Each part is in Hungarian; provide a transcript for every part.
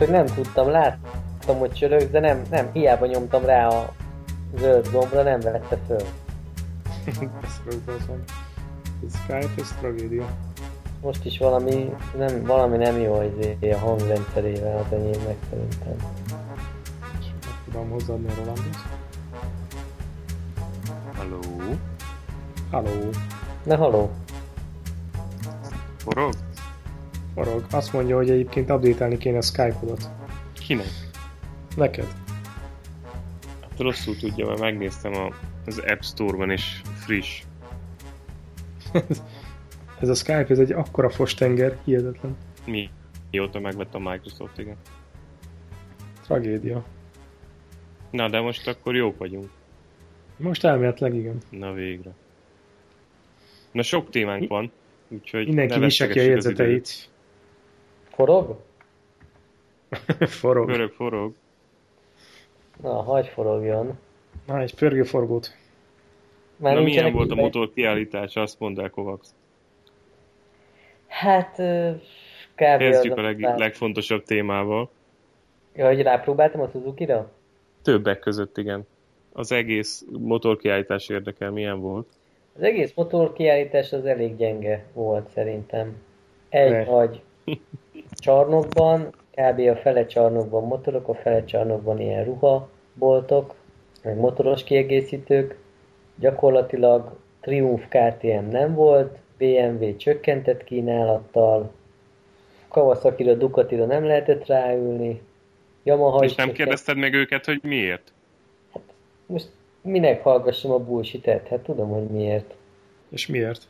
hogy nem tudtam, láttam, hogy csörög, de nem, nem, hiába nyomtam rá a zöld gombra, nem vette föl. ez rögtön Skype, ez tragédia. Most is valami nem, valami nem jó az a hangrendszerével az enyémnek szerintem. Meg tudom hozzáadni a Rolandot. Halló? Halló. Na haló. Forog? Forog. Azt mondja, hogy egyébként update kéne a Skype-odat. Kinek? Neked. Hát rosszul tudja, mert megnéztem a, az App Store-ban is friss. ez a Skype, ez egy akkora fostenger, hihetetlen. Mi? Mióta megvett a Microsoft, igen. Tragédia. Na, de most akkor jók vagyunk. Most elméletileg igen. Na végre. Na sok témánk van, úgyhogy... Mindenki ki a jegyzeteit. Forog? forog. Forog, forog. Na, hagy forogjon. Na, egy pörgőforgót. Már Na milyen volt a motor kiállítása, azt mondd el, Kovacs. Hát, kb. Kezdjük a leg, legfontosabb témával. Ja, hogy rápróbáltam a Suzuki-ra? Többek között, igen. Az egész motorkiállítás érdekel, milyen volt? Az egész motorkiállítás az elég gyenge volt szerintem. Egy ne. vagy csarnokban, kb. a fele csarnokban motorok, a fele csarnokban ilyen ruhaboltok, meg motoros kiegészítők. Gyakorlatilag Triumph KTM nem volt, BMW csökkentett kínálattal, Kawasaki-ra, Ducati-ra nem lehetett ráülni, Yamaha És nem kérdezted meg őket, hogy miért? Hát, most minek hallgassam a bullshit Hát tudom, hogy miért. És miért?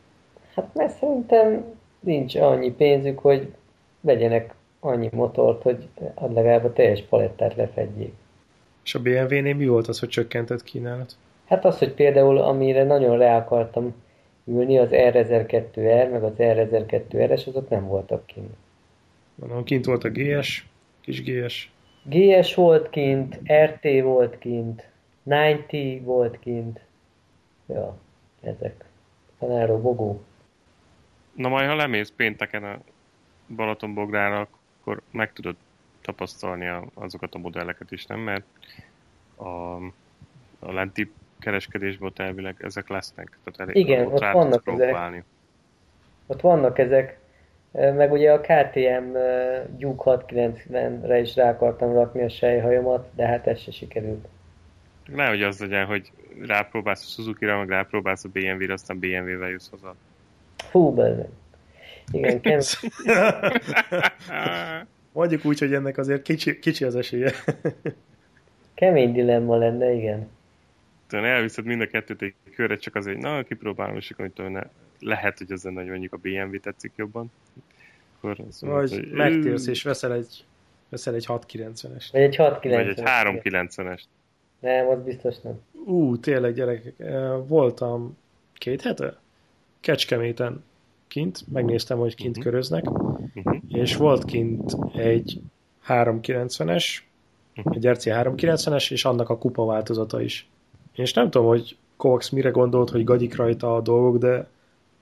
Hát mert szerintem nincs annyi pénzük, hogy vegyenek annyi motort, hogy legalább a teljes palettát lefedjék. És a BMW-nél mi volt az, hogy csökkentett kínálat? Hát az, hogy például amire nagyon rá akartam ülni, az R1002R, meg az R1002RS, azok nem voltak kint. Mondom, kint volt a GS, kis GS. GS volt kint, RT volt kint, 90 volt kint. Ja, ezek. Tanáró Bogó. Na majd, ha lemész pénteken a Balatonbográra, akkor meg tudod tapasztalni azokat a modelleket is, nem? Mert a, a lenti kereskedésben ott elvileg ezek lesznek. Tehát elég, Igen, ott, ott vannak ezek. Ott vannak ezek. Meg ugye a KTM Duke 690-re is rá akartam rakni a sejhajomat, de hát ez se sikerült. Nehogy az legyen, hogy rápróbálsz a Suzuki-ra, meg rápróbálsz a BMW-re, aztán BMW-vel jössz haza. Fú, bezeg. Igen, kemény. Mondjuk úgy, hogy ennek azért kicsi, kicsi az esélye. Kemény dilemma lenne, igen. Tehát elviszed mind a kettőt egy körre, csak azért, na, kipróbálom, és akkor ne, lehet, hogy az hogy mondjuk a BMW tetszik jobban. Akkor az Vagy hogy megtérsz és veszel egy, veszel egy 690-est. Vagy egy 690-est. Vagy egy 390-est. Nem, az biztos nem. Ú, tényleg gyerekek, voltam két hete Kecskeméten kint, megnéztem, hogy kint uh-huh. köröznek, uh-huh. és volt kint egy 390-es, uh-huh. egy RC 390-es, és annak a kupa változata is. És nem tudom, hogy Kovacs mire gondolt, hogy gagyi rajta a dolgok, de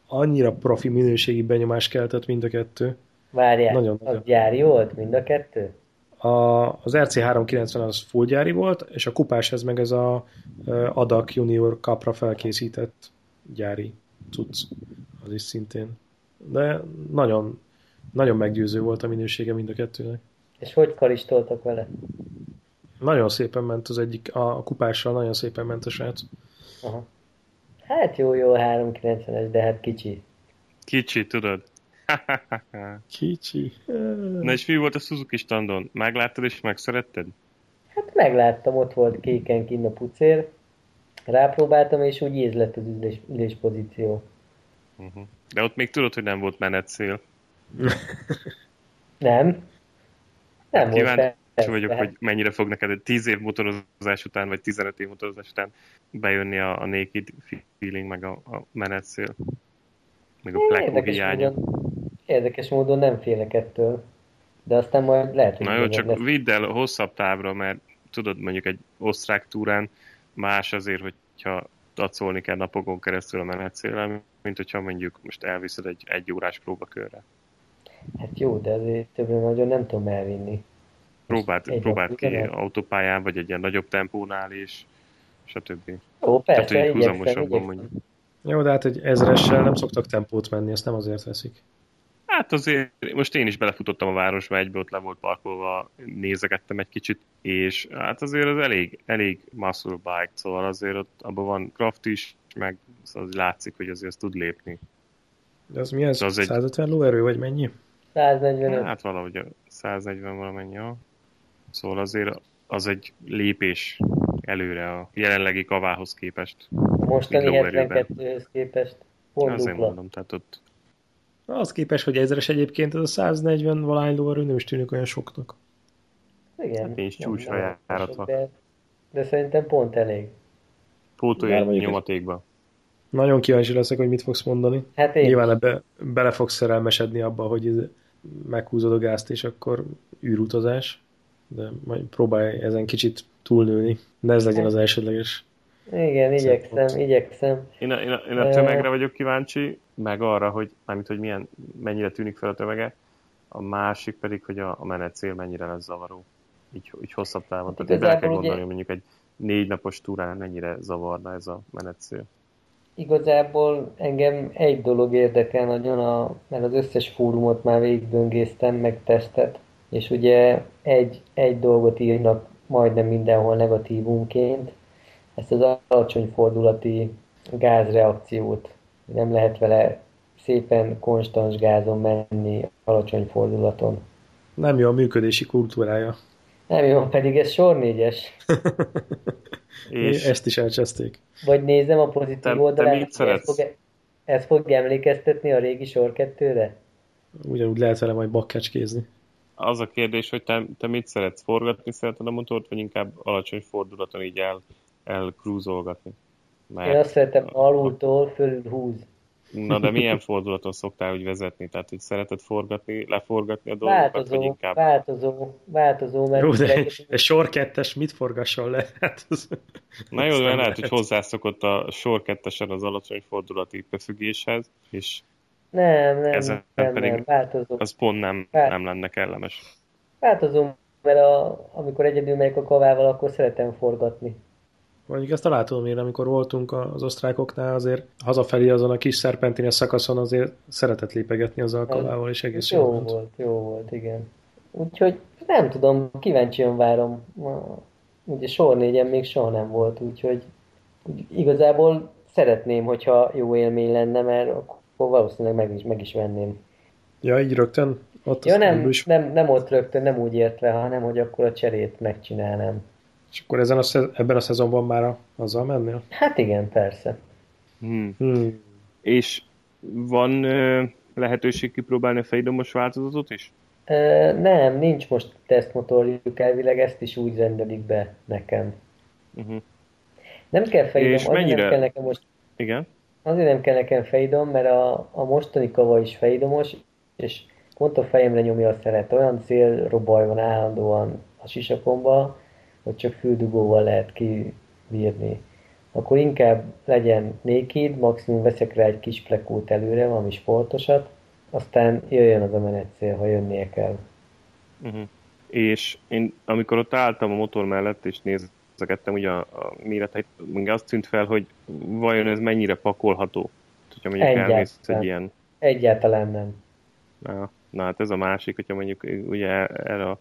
annyira profi minőségi benyomás keltett mind a kettő. Várjál, nagyon, az nagyon. gyári volt mind a kettő? A, az RC390 az full gyári volt, és a kupás ez meg ez a Adak Junior Cupra felkészített gyári cucc. Az is szintén. De nagyon, nagyon meggyőző volt a minősége mind a kettőnek. És hogy karistoltak vele? Nagyon szépen ment az egyik, a kupással nagyon szépen ment a srác. Aha. Hát jó, jó, 390-es, de hát kicsi. Kicsi, tudod? kicsi. Na és mi volt a Suzuki standon? Megláttad és megszeretted? Hát megláttam, ott volt kéken kinn a pucér. Rápróbáltam, és úgy íz lett az ülés, ülés pozíció. Uh-huh. De ott még tudod, hogy nem volt menetszél. nem. Nem Kíváncsi volt Kíváncsi vagyok, hogy mennyire fog neked 10 év motorozás után, vagy 15 év motorozás után bejönni a, a naked feeling, meg a, a menetszél. Meg a plekó hiánya. Érdekes módon nem félek ettől. De aztán majd lehet, hogy... Na jó, csak lesz. vidd el hosszabb távra, mert tudod, mondjuk egy osztrák túrán más azért, hogyha dacolni kell napokon keresztül a menetszélel, mint hogyha mondjuk most elviszed egy egy órás próbakörre. Hát jó, de azért többre nagyon nem tudom elvinni. Próbált, egy próbált ki ugyanaz. autópályán, vagy egy ilyen nagyobb tempónál is, stb. Ó, persze, Tehát, hogy húzamosabban mondjuk. Jó, de hát egy ezressel nem szoktak tempót menni, ezt nem azért veszik. Hát azért, most én is belefutottam a városba, egyből ott le volt parkolva, nézegettem egy kicsit, és hát azért az elég, elég muscle bike, szóval azért ott abban van craft is, meg szóval az látszik, hogy azért az tud lépni. De az mi ez? Szóval az 150 egy... lóerő, vagy mennyi? 145. Hát valahogy 140 valamennyi, jó. Szóval azért az egy lépés előre a jelenlegi kavához képest. Mostani 72-höz képest. Pont Azért mondom, tehát ott... Az képes, hogy ezres egyébként ez a 140 valány lóerő nem is tűnik olyan soknak. Igen. Hát és csúcsra járatva. De, de szerintem pont elég. Pótolja nyomatékba. Nagyon kíváncsi leszek, hogy mit fogsz mondani. Hát én Nyilván ebbe bele fogsz szerelmesedni abba, hogy meghúzod a gázt, és akkor űrutazás. De majd próbálj ezen kicsit túlnőni. Ne ez legyen az elsődleges. Igen, igyekszem, igyekszem. Én a, én, a, én a tömegre vagyok kíváncsi, meg arra, hogy, mármint, hogy milyen, mennyire tűnik fel a tömege, a másik pedig, hogy a, a menetcél mennyire lesz zavaró. Így, így hosszabb távon. Tehát Igazából bele kell gondolni, ugye... mondjuk egy négy napos túrán mennyire zavarna ez a menetcél. Igazából engem egy dolog érdekel nagyon, a, mert az összes fórumot már végigböngésztem, meg tesztet, és ugye egy, egy dolgot írnak majdnem mindenhol negatívunként, ezt az alacsony fordulati gázreakciót. Nem lehet vele szépen konstans gázon menni alacsony fordulaton. Nem jó a működési kultúrája. Nem jó, pedig ez sor négyes. És ezt is elcseszték. Vagy nézem a pozitív te, oldalát, te ez, fog, ez fog emlékeztetni a régi sor kettőre? Ugyanúgy lehet vele majd bakkecskézni. Az a kérdés, hogy te, te mit szeretsz? Forgatni szereted a motort, vagy inkább alacsony fordulaton így el, elkrúzolgatni? Mert... Én azt szeretem alultól fölül húz. Na de milyen fordulaton szoktál úgy vezetni? Tehát, hogy szereted forgatni, leforgatni a dolgokat, változó, vagy inkább... Változó, változó. Mert jó, de egy, egy sor kettes mit forgasson le? Hát az... Na jó, de lehet, hogy hozzászokott a sor kettesen az alacsony fordulati befüggéshez, és nem, nem, ezen nem, pedig nem, változó. Az pont nem, változó. nem lenne kellemes. Változó, mert a, amikor egyedül megyek a kavával, akkor szeretem forgatni. Mondjuk ezt látom én, amikor voltunk az osztrákoknál, azért hazafelé azon a kis szerpentines szakaszon azért szeretett lépegetni az alkalmával, és egész jó volt. volt. Jó volt, igen. Úgyhogy nem tudom, kíváncsian várom. Ugye sor négyen még soha nem volt, úgyhogy úgy, igazából szeretném, hogyha jó élmény lenne, mert akkor valószínűleg meg is, meg is venném. Ja, így rögtön? Ott ja, nem, is... nem, nem ott rögtön, nem úgy értve, hanem hogy akkor a cserét megcsinálnám. És akkor ezen a szez- ebben a szezonban már a, azzal mennél? Hát igen, persze. Hmm. Hmm. És van ö, lehetőség kipróbálni a fejdomos változatot is? Ö, nem, nincs most tesztmotorjuk elvileg, ezt is úgy rendelik be nekem. Uh-huh. Nem kell fejdom, és mennyire... nem kell nekem most... Igen? Azért nem kell nekem fejdom, mert a, a mostani kava is fejdomos, és pont a fejemre nyomja a szeret. Olyan célrobaj van állandóan a sisakomba, hogy csak füldugóval lehet kibírni. Akkor inkább legyen naked, maximum veszek rá egy kis plekót előre, valami sportosat, aztán jöjjön az a menetcél, ha jönnie kell. Uh-huh. És én amikor ott álltam a motor mellett, és nézegettem ugye a, a méreteit, még azt tűnt fel, hogy vajon ez mennyire pakolható? Hogyha mondjuk Egyáltalán. elmész egy ilyen... Egyáltalán nem. Na, na hát ez a másik, hogyha mondjuk ugye erre a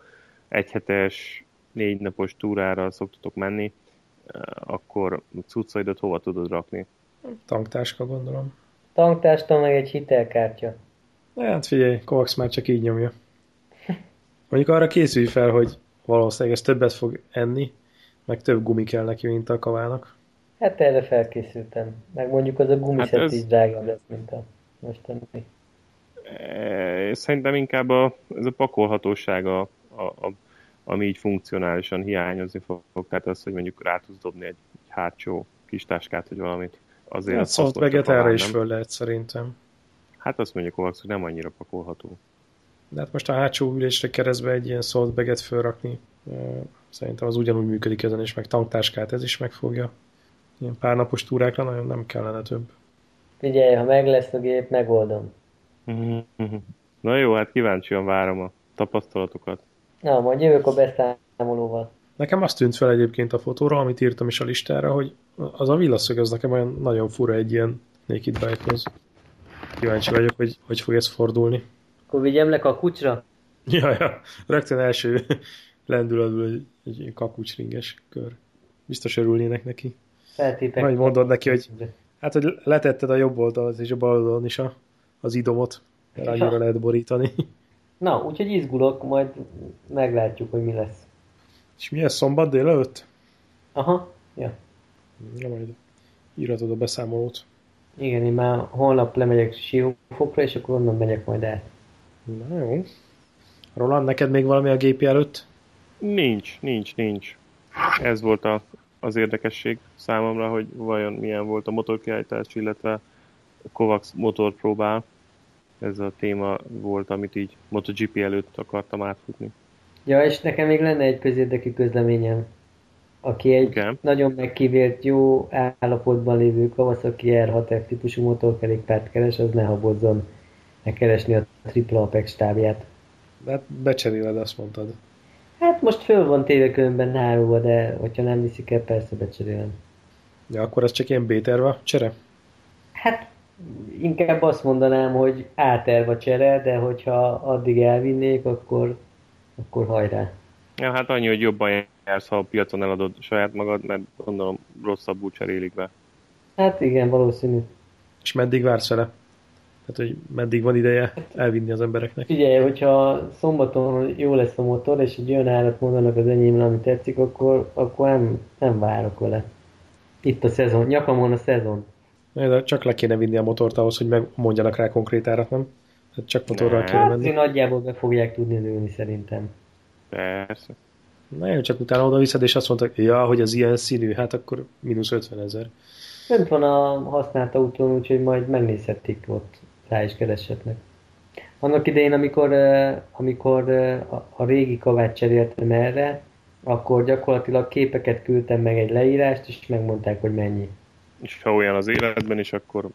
egyhetes négy napos túrára szoktatok menni, eh, akkor cuccaidat hova tudod rakni? Tanktáska gondolom. Tanktáska meg egy hitelkártya. Hát figyelj, Kovacs már csak így nyomja. Mondjuk arra készülj fel, hogy valószínűleg ez többet fog enni, meg több gumi kell neki, mint a kavának. Hát erre felkészültem. Meg mondjuk az a gumiszett hát ez... is drágább lesz, mint a mostani. Eh, szerintem inkább a, ez a pakolhatósága a, a ami így funkcionálisan hiányozni fog. Tehát az, hogy mondjuk rá tudsz dobni egy, egy hátsó kis táskát, vagy valamit. Azért hát softbaget erre is föl lehet szerintem. Hát azt mondjuk, hogy nem annyira pakolható. De hát most a hátsó ülésre keresztbe egy ilyen softbaget fölrakni, szerintem az ugyanúgy működik ezen is, meg tanktáskát ez is megfogja. Ilyen pár napos túrákra nagyon nem kellene több. Figyelj, ha meg lesz a gép, megoldom. Na jó, hát kíváncsian várom a tapasztalatokat. Na, majd jövök a beszámolóval. Nekem azt tűnt fel egyébként a fotóra, amit írtam is a listára, hogy az a villaszög, az nekem olyan nagyon fura egy ilyen Naked Bike-hoz. Kíváncsi vagyok, hogy hogy fog ez fordulni. Akkor vigyem a kucsra? Ja, ja. Rögtön első lendületből egy, egy kapucsringes kör. Biztos örülnének neki. Feltépek. Majd mondod neki, hogy hát, hogy letetted a jobb oldalt és a bal oldalon is a, az idomot, ja. lehet borítani. Na, úgyhogy izgulok, majd meglátjuk, hogy mi lesz. És mi ez, szombat délelőtt? Aha, ja. Ja, majd íratod a beszámolót. Igen, én már holnap lemegyek Siófokra, és akkor onnan megyek majd el. Na jó. Roland, neked még valami a gépi előtt? Nincs, nincs, nincs. Ez volt a, az érdekesség számomra, hogy vajon milyen volt a motorkiállítás, illetve a Kovacs motorpróbál. Ez a téma volt, amit így MotoGP előtt akartam átfutni. Ja, és nekem még lenne egy közérdekű közleményem. Aki egy okay. nagyon megkívélt, jó állapotban lévő Kawasaki R6F típusú motorkerékpárt keres, az ne habozzon megkeresni a Triple Apex stábját. Hát becseréled, azt mondtad. Hát most föl van téve különben nálóva, de hogyha nem viszik el, persze becserélem. Ja, akkor ez csak ilyen B-terva csere? Hát inkább azt mondanám, hogy A-terva csere, de hogyha addig elvinnék, akkor, akkor hajrá. Ja, hát annyi, hogy jobban jársz, ha a piacon eladod saját magad, mert gondolom rosszabbul cserélik be. Hát igen, valószínű. És meddig vársz vele? Tehát, hogy meddig van ideje elvinni az embereknek? Figyelj, hogyha szombaton jó lesz a motor, és egy olyan árat mondanak az enyémre, ami tetszik, akkor, akkor nem, nem várok vele. Itt a szezon, nyakamon a szezon. De csak le kéne vinni a motort ahhoz, hogy megmondjanak rá konkrét árat, nem? Tehát csak motorral kéne hát, menni. nagyjából be fogják tudni lőni szerintem. Persze. Na jó, csak utána oda viszed, és azt mondtak, ja, hogy az ilyen színű, hát akkor mínusz 50 ezer. Fönt van a használt autón, úgyhogy majd megnézhetik ott rá is kereshetnek. Annak idején, amikor, amikor a régi kavát cseréltem erre, akkor gyakorlatilag képeket küldtem meg egy leírást, és megmondták, hogy mennyi. És ha olyan az életben is, akkor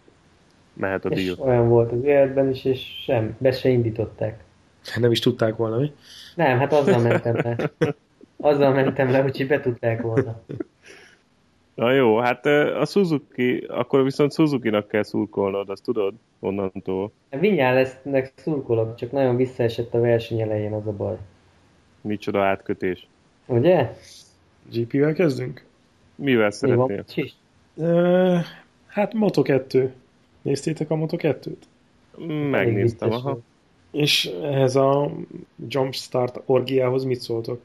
mehet a díj. olyan volt az életben is, és sem, be se indították. Nem is tudták volna, mi? Nem, hát azzal mentem le. Azzal mentem le, úgyhogy be tudták volna. Na jó, hát a Suzuki, akkor viszont Suzuki-nak kell szurkolnod, azt tudod onnantól. Vinyál lesznek szurkolok, csak nagyon visszaesett a verseny elején az a baj. Micsoda átkötés. Ugye? GP-vel kezdünk? Mivel szeretnél? Mi hát Moto2. Néztétek a Moto2-t? Megnéztem, aha. És ehhez a Jumpstart orgiához mit szóltok?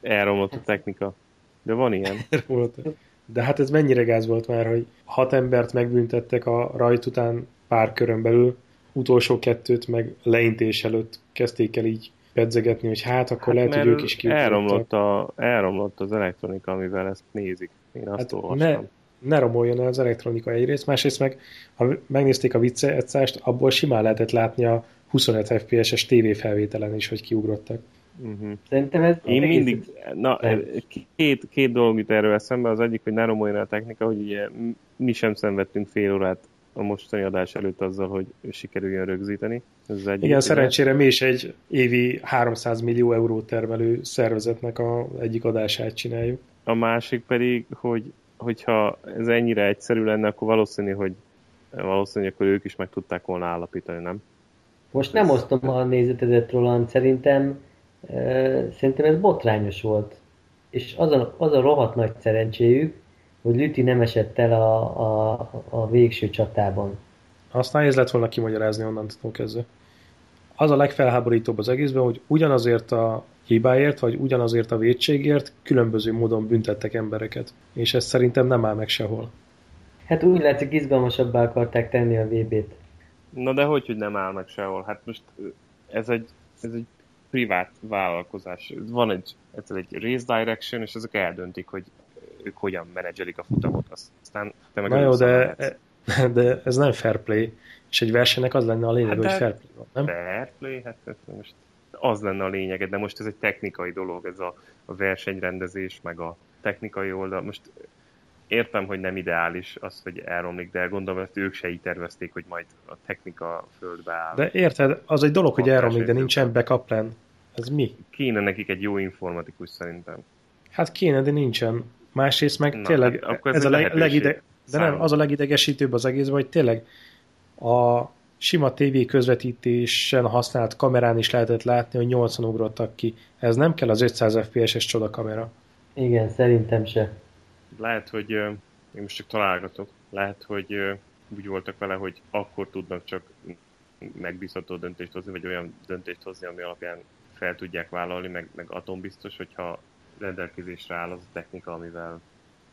Elromlott a technika. De van ilyen. De hát ez mennyire gáz volt már, hogy hat embert megbüntettek a rajt után pár körön belül, utolsó kettőt meg leintés előtt kezdték el így pedzegetni, hogy hát akkor hát lehet, hogy ők is elromlott, a, elromlott az elektronika, amivel ezt nézik. Én azt hát olvastam. Ne, romoljon el az elektronika egyrészt, másrészt meg, ha megnézték a viccejátszást, abból simán lehetett látni a 25 FPS-es tévéfelvételen is, hogy kiugrottak. Uh-huh. Szerintem ez... Én mindig, na, két, két dolog jut erről eszembe, az egyik, hogy ne romoljon a technika, hogy ugye mi sem szenvedtünk fél órát a mostani adás előtt azzal, hogy sikerüljön rögzíteni. Ez egyik Igen, szerencsére mi is egy évi 300 millió eurót termelő szervezetnek a egyik adását csináljuk. A másik pedig, hogy hogyha ez ennyire egyszerű lenne, akkor valószínű, hogy valószínű, akkor ők is meg tudták volna állapítani, nem? Most nem osztom a nézetedet, Roland, szerintem szerintem ez botrányos volt. És az a, az a rohadt nagy szerencséjük, hogy Lüti nem esett el a, a, a végső csatában. Azt nehéz lett volna kimagyarázni onnantól kezdve. Az a legfelháborítóbb az egészben, hogy ugyanazért a hibáért, vagy ugyanazért a védségért különböző módon büntettek embereket. És ez szerintem nem áll meg sehol. Hát úgy látszik, izgalmasabbá akarták tenni a VB-t. Na de hogy, hogy nem áll meg sehol? Hát most ez egy, ez egy privát vállalkozás. Van egy, ez egy race direction, és ezek eldöntik, hogy ők hogyan menedzselik a futamot. Aztán te meg Na jó, de, de ez nem fair play, és egy versenynek az lenne a lényeg, hát hogy fair play van, nem? Fair play? Hát ez most az lenne a lényeg, de most ez egy technikai dolog, ez a, a versenyrendezés, meg a technikai oldal. Most értem, hogy nem ideális az, hogy elromlik, de gondolom, ezt ők se így tervezték, hogy majd a technika földbe áll. De érted, az egy dolog, hogy elromlik, de nincsen backup plan. Ez mi? Kéne nekik egy jó informatikus szerintem. Hát kéne, de nincsen. Másrészt meg Na, tényleg hát ez, ez a leg, legide, de nem, az a legidegesítőbb az egész, hogy tényleg a sima TV közvetítésen használt kamerán is lehetett látni, hogy 80 ugrottak ki. Ez nem kell az 500 FPS-es csoda kamera. Igen, szerintem se. Lehet, hogy én most csak találgatok, lehet, hogy úgy voltak vele, hogy akkor tudnak csak megbízható döntést hozni, vagy olyan döntést hozni, ami alapján fel tudják vállalni, meg, meg atombiztos, hogyha rendelkezésre áll az a technika, amivel,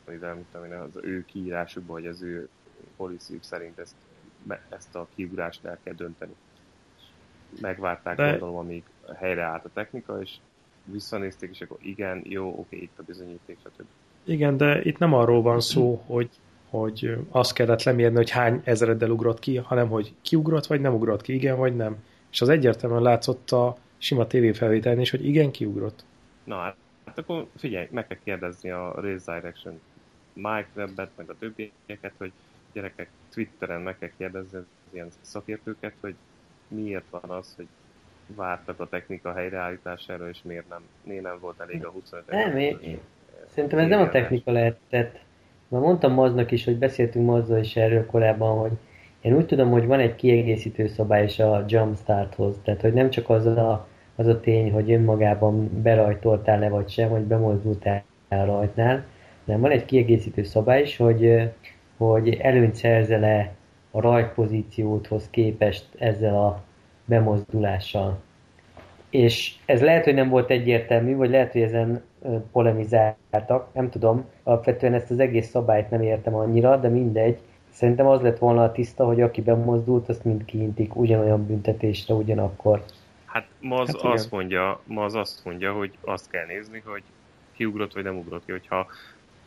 amivel mit tudom én, az ő kiírásukban, vagy az ő policy szerint ezt, ezt a kiugrást el kell dönteni. Megvárták De... gondolom, amíg helyreállt a technika, és visszanézték, és akkor igen, jó, oké, itt a bizonyíték, stb. Igen, de itt nem arról van szó, hogy, hogy azt kellett lemérni, hogy hány ezereddel ugrott ki, hanem hogy kiugrott, vagy nem ugrott ki, igen, vagy nem. És az egyértelműen látszott a sima tévéfelvételni is, hogy igen, kiugrott. Na hát, hát akkor figyelj, meg kell kérdezni a Race Direction Mike Webbet, meg a többieket, hogy gyerekek Twitteren meg kell kérdezni az ilyen szakértőket, hogy miért van az, hogy vártak a technika helyreállítására, és miért nem, miért nem volt elég a 25 Nem, én, én, szerintem ez nem a technika lehetett. Már mondtam Maznak is, hogy beszéltünk Mazzal is erről korábban, hogy én úgy tudom, hogy van egy kiegészítő szabály is a Jumpstarthoz, tehát hogy nem csak az a, az a tény, hogy önmagában berajtoltál le vagy sem, vagy bemozdultál rajtnál, hanem van egy kiegészítő szabály is, hogy, hogy előnyt szerzel-e a rajtpozíciódhoz képest ezzel a bemozdulással. És ez lehet, hogy nem volt egyértelmű, vagy lehet, hogy ezen polemizáltak, nem tudom, alapvetően ezt az egész szabályt nem értem annyira, de mindegy. Szerintem az lett volna a tiszta, hogy aki bemozdult, azt mind kiintik ugyanolyan büntetésre ugyanakkor. Hát ma az, hát azt mondja, ma az azt mondja, hogy azt kell nézni, hogy kiugrott vagy nem ugrott ki. Hogyha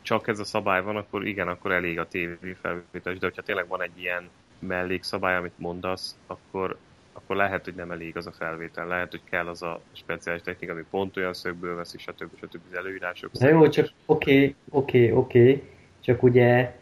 csak ez a szabály van, akkor igen, akkor elég a TV felvétel, de hogyha tényleg van egy ilyen mellékszabály, amit mondasz, akkor akkor lehet, hogy nem elég az a felvétel, lehet, hogy kell az a speciális technika, ami pont olyan szögből veszi, stb. stb. az előírások. Na jó, csak oké, oké, oké, csak ugye,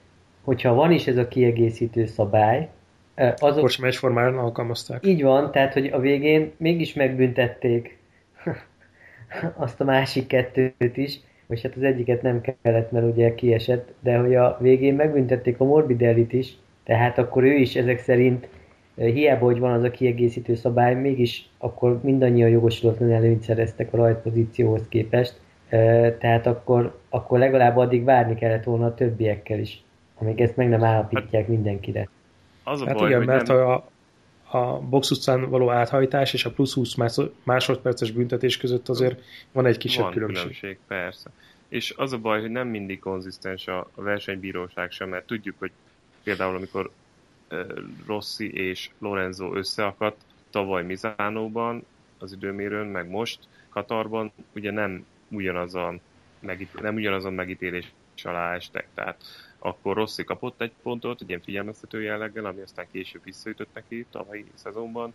hogyha van is ez a kiegészítő szabály, azok... Akkor sem egyformán alkalmazták. Így van, tehát, hogy a végén mégis megbüntették azt a másik kettőt is, vagy hát az egyiket nem kellett, mert ugye kiesett, de hogy a végén megbüntették a Morbidellit is, tehát akkor ő is ezek szerint hiába, hogy van az a kiegészítő szabály, mégis akkor mindannyian jogosulatlan előnyt szereztek a rajtpozícióhoz képest, tehát akkor, akkor legalább addig várni kellett volna a többiekkel is, amíg ezt meg nem állapítják hát, mindenkire. Az a hát baj, igen, mert nem... a, a box utcán való áthajtás és a plusz 20 másodperces büntetés között azért van egy kisebb van különbség. különbség. persze. És az a baj, hogy nem mindig konzisztens a versenybíróság sem, mert tudjuk, hogy például amikor Rossi és Lorenzo összeakadt tavaly Mizánóban az időmérőn, meg most Katarban, ugye nem ugyanaz a, megít, nem ugyanaz a megítélés alá estek, tehát akkor Rossi kapott egy pontot, egy ilyen figyelmeztető jelleggel, ami aztán később visszaütött neki tavalyi szezonban,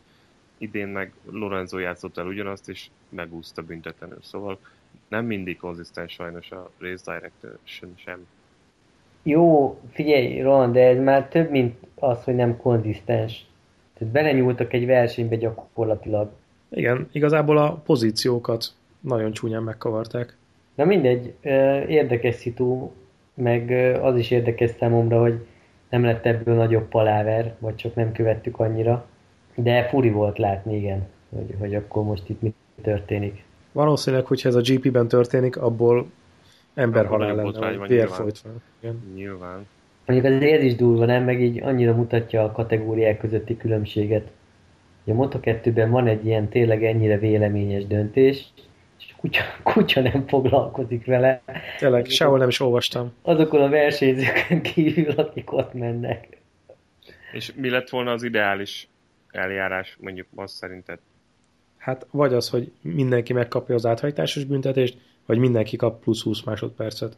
idén meg Lorenzo játszott el ugyanazt, és megúszta büntetlenül. Szóval nem mindig konzisztens sajnos a Race Direction sem. Jó, figyelj, Roland, de ez már több, mint az, hogy nem konzisztens. Tehát belenyúltak egy versenybe gyakorlatilag. Igen, igazából a pozíciókat nagyon csúnyán megkavarták. Na mindegy, érdekes szitu, meg az is érdekes számomra, hogy nem lett ebből nagyobb paláver, vagy csak nem követtük annyira. De furi volt látni, igen, hogy, hogy akkor most itt mi történik. Valószínűleg, hogyha ez a GP-ben történik, abból halál lenne, hogy vér folytva. Igen. Nyilván. Mondjuk az ez is durva, nem? Meg így annyira mutatja a kategóriák közötti különbséget. a Moto2-ben van egy ilyen tényleg ennyire véleményes döntés, kutya, kutya nem foglalkozik vele. Tényleg, sehol nem is olvastam. Azokon a versenyzőkön kívül, akik ott mennek. És mi lett volna az ideális eljárás, mondjuk most szerinted? Hát vagy az, hogy mindenki megkapja az áthajtásos büntetést, vagy mindenki kap plusz 20 másodpercet.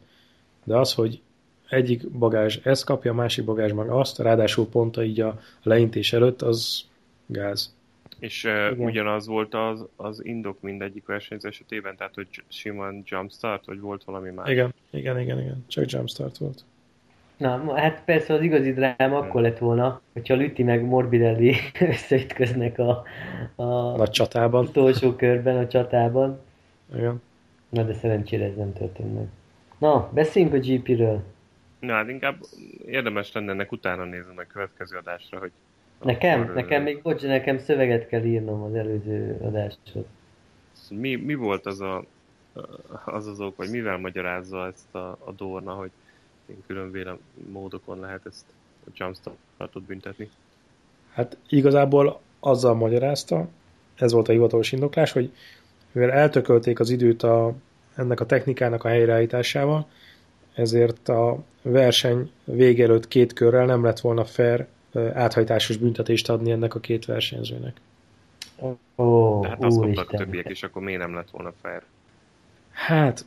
De az, hogy egyik bagázs ezt kapja, a másik bagázs meg azt, ráadásul pont így a leintés előtt, az gáz. És uh, ugyanaz volt az, az indok mindegyik versenyző esetében, tehát hogy simán jumpstart, vagy volt valami más? Igen, igen, igen, igen. csak jumpstart volt. Na, hát persze az igazi dráma akkor lett volna, hogyha Lütti meg Morbidelli összeütköznek a, a, a csatában. utolsó körben, a csatában. Igen. Na, de szerencsére ez nem történt meg. Na, beszéljünk a GP-ről. Na, hát inkább érdemes lenne ennek utána nézni a következő adásra, hogy... Nekem? Nekem még, bocs, nekem szöveget kell írnom az előző adáshoz. Mi, mi volt az a, az az ok, hogy mivel magyarázza ezt a, a Dorna, hogy különféle módokon lehet ezt a jumpstartot büntetni? Hát igazából azzal magyarázta, ez volt a hivatalos indoklás, hogy mivel eltökölték az időt a, ennek a technikának a helyreállításával, ezért a verseny vége előtt két körrel nem lett volna fair áthajtásos büntetést adni ennek a két versenyzőnek. Oh, hát azt mondtak a többiek is, akkor miért nem lett volna fair? Hát,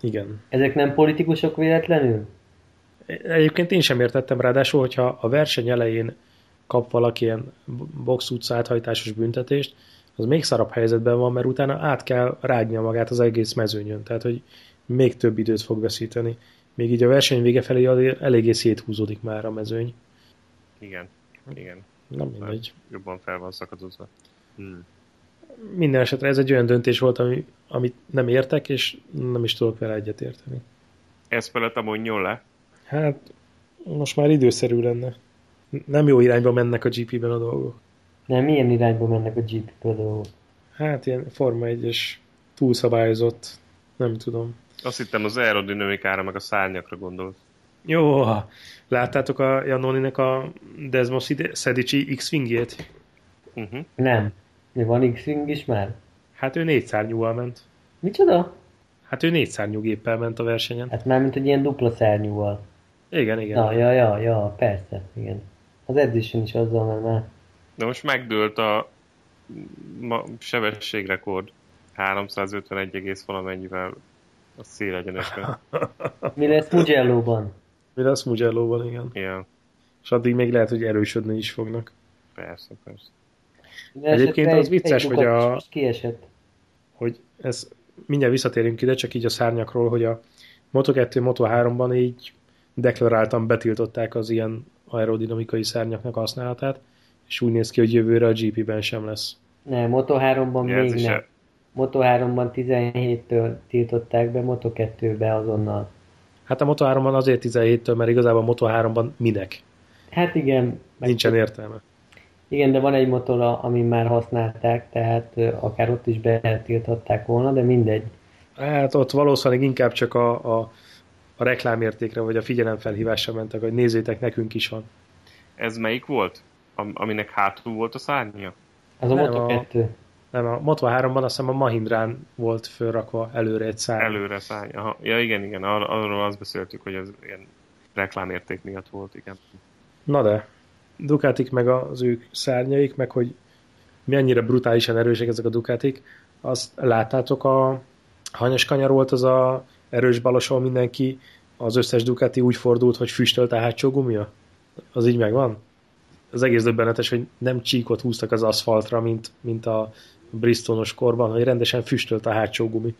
igen. Ezek nem politikusok véletlenül? Egyébként én sem értettem, ráadásul, hogyha a verseny elején kap valaki ilyen box utca áthajtásos büntetést, az még szarabb helyzetben van, mert utána át kell rágnia magát az egész mezőnyön, tehát hogy még több időt fog veszíteni. Még így a verseny vége felé eléggé széthúzódik már a mezőny. Igen, igen. Nem mindegy. Jobban fel van szakadozva. Hmm. Minden esetre ez egy olyan döntés volt, ami, amit nem értek, és nem is tudok vele egyetérteni. Ez felett mondjon le. Hát, most már időszerű lenne. Nem jó irányba mennek a GP-ben a dolgok. Nem, milyen irányba mennek a GP-ben a dolgok? Hát ilyen Forma 1-es túlszabályozott, nem tudom. Azt hittem az aerodinamikára, meg a szárnyakra gondolt. Jó, láttátok a Janoninek a Desmos Szedici X-Wingjét? Uh-huh. Nem. Mi van X-Wing is már? Hát ő négy szárnyúval ment. Micsoda? Hát ő négy szárnyú géppel ment a versenyen. Hát már mint egy ilyen dupla szárnyúval. Igen, igen. Na, ja, ja, ja, persze, igen. Az Edition is azzal mert már. De most megdőlt a ma, sebességrekord. 351 egész valamennyivel a szélegyenesben. Mi lesz Mugello-ban? Mi lesz Mugello-ban, igen. Igen. És addig még lehet, hogy erősödni is fognak. Persze, persze. De Egyébként az vicces, hogy a... Kiesett. Hogy ez, mindjárt visszatérünk ide, csak így a szárnyakról, hogy a Moto2, Moto3-ban így deklaráltan betiltották az ilyen aerodinamikai szárnyaknak használatát, és úgy néz ki, hogy jövőre a GP-ben sem lesz. Nem, Moto3-ban még nem. Moto3-ban 17-től tiltották be, Moto2-be azonnal. Hát a Moto3-ban azért 17-től, mert igazából a Moto3-ban minek? Hát igen. Nincsen értelme. Igen, de van egy motor, ami már használták, tehát akár ott is betiltották volna, de mindegy. Hát ott valószínűleg inkább csak a, a, a reklámértékre, vagy a figyelemfelhívásra mentek, hogy nézzétek, nekünk is van. Ez melyik volt? Am, aminek hátul volt a szárnya? Az a nem, Moto2. Nem, a Moto3-ban azt hiszem a Mahindrán volt fölrakva előre egy szárny. Előre szárny. Aha. Ja igen, igen, Ar- arról azt beszéltük, hogy ez ilyen reklámérték miatt volt, igen. Na de, Ducatik meg az ők szárnyaik, meg hogy mennyire brutálisan erősek ezek a Ducatik, azt láttátok a hanyas kanyar volt az a erős balos, ahol mindenki, az összes Ducati úgy fordult, hogy füstölt a hátsó gumia? Az így megvan? Az egész döbbenetes, hogy nem csíkot húztak az aszfaltra, mint, mint a Bristolos korban, hogy rendesen füstölt a hátsó gumi.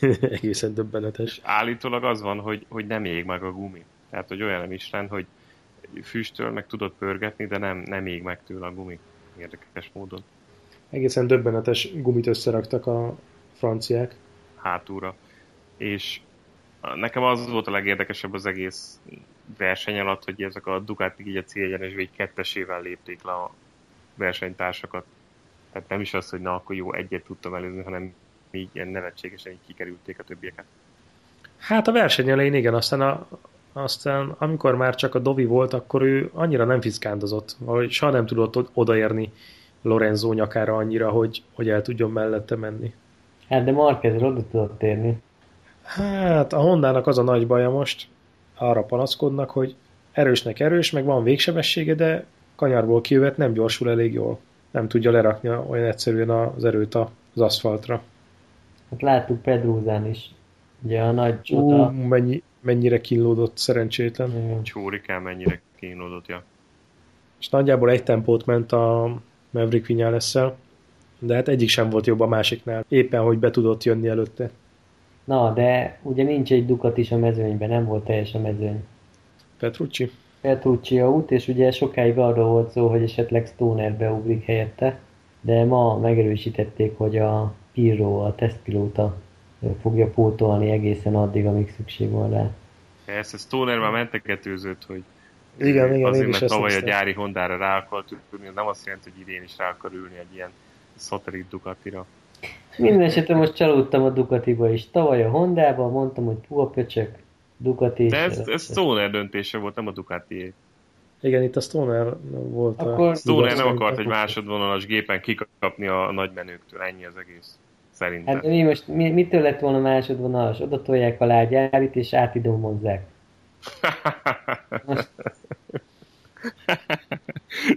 Egészen döbbenetes. Állítólag az van, hogy, hogy nem ég meg a gumi. Tehát, hogy olyan nem is rend, hogy füstöl, meg tudod pörgetni, de nem, nem ég meg tőle a gumi. Érdekes módon. Egészen döbbenetes gumit összeraktak a franciák. Hátúra. És nekem az volt a legérdekesebb az egész verseny alatt, hogy ezek a Ducati így a célgyenesbe egy kettesével lépték le a versenytársakat. Tehát nem is az, hogy na, akkor jó, egyet tudtam előzni, hanem így ilyen nevetségesen így kikerülték a többieket. Hát a verseny elején igen, aztán a, aztán amikor már csak a Dovi volt, akkor ő annyira nem fiszkándozott, hogy soha nem tudott odaérni Lorenzo nyakára annyira, hogy, hogy el tudjon mellette menni. Hát de Marquez oda tudott érni. Hát a Hondának az a nagy baja most, arra panaszkodnak, hogy erősnek erős, meg van végsebessége, de kanyarból kijövet nem gyorsul elég jól. Nem tudja lerakni olyan egyszerűen az erőt az aszfaltra. Hát láttuk Pedrózán is. Ugye a nagy csata. Uh, mennyi, mennyire kínlódott szerencsétlen. kell mennyire kínlódott, ja. És nagyjából egy tempót ment a Maverick vinyales de hát egyik sem volt jobb a másiknál. Éppen, hogy be tudott jönni előtte. Na, de ugye nincs egy Ducat is a mezőnyben, nem volt teljes a mezőny. Petrucci? Petrucci a út, és ugye sokáig arról volt szó, hogy esetleg Stoner beugrik helyette, de ma megerősítették, hogy a Pirro, a tesztpilóta fogja pótolni egészen addig, amíg szükség van rá. Persze, Stoner már mentegetőzött, hogy igen, igen, azért, mert tavaly a gyári Hondára rá akart ülni, nem azt jelenti, hogy idén is rá akar ülni egy ilyen szatellit Ducatira. Minden esetre most csalódtam a Ducatiba is. Tavaly a Hondába mondtam, hogy puha pöcsök, Ducati. De ez, ez Stoner döntése volt, nem a Ducati. Igen, itt a Stoner volt Akkor a... Stoner nem akart egy másodvonalas gépen kikapni a nagy menőktől, ennyi az egész. Szerintem. Hát mi most, mi, mitől lett volna másodvonalas? Oda tolják alá a gyárit, és átidomozzák.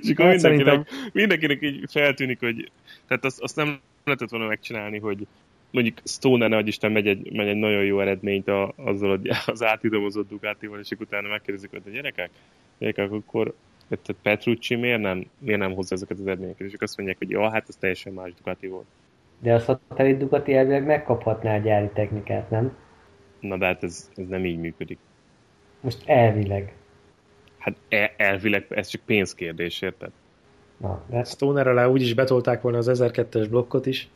és akkor hát mindenkinek, szerintem... mindenkinek így feltűnik, hogy tehát azt, azt nem lehetett volna megcsinálni, hogy mondjuk Stoner ne Isten megy egy, megy egy nagyon jó eredményt a, azzal az átidomozott Ducatival, és utána megkérdezik, hogy a gyerekek, gyerekek, akkor Petrucci miért nem, miért nem hozza ezeket az eredményeket, és ők azt mondják, hogy ja, hát ez teljesen más Ducati volt. De a szatellit Ducati elvileg megkaphatná a gyári technikát, nem? Na de hát ez, ez nem így működik. Most elvileg. Hát el, elvileg ez csak pénzkérdés, érted? Na, de... Stoner alá úgyis betolták volna az 1002-es blokkot is.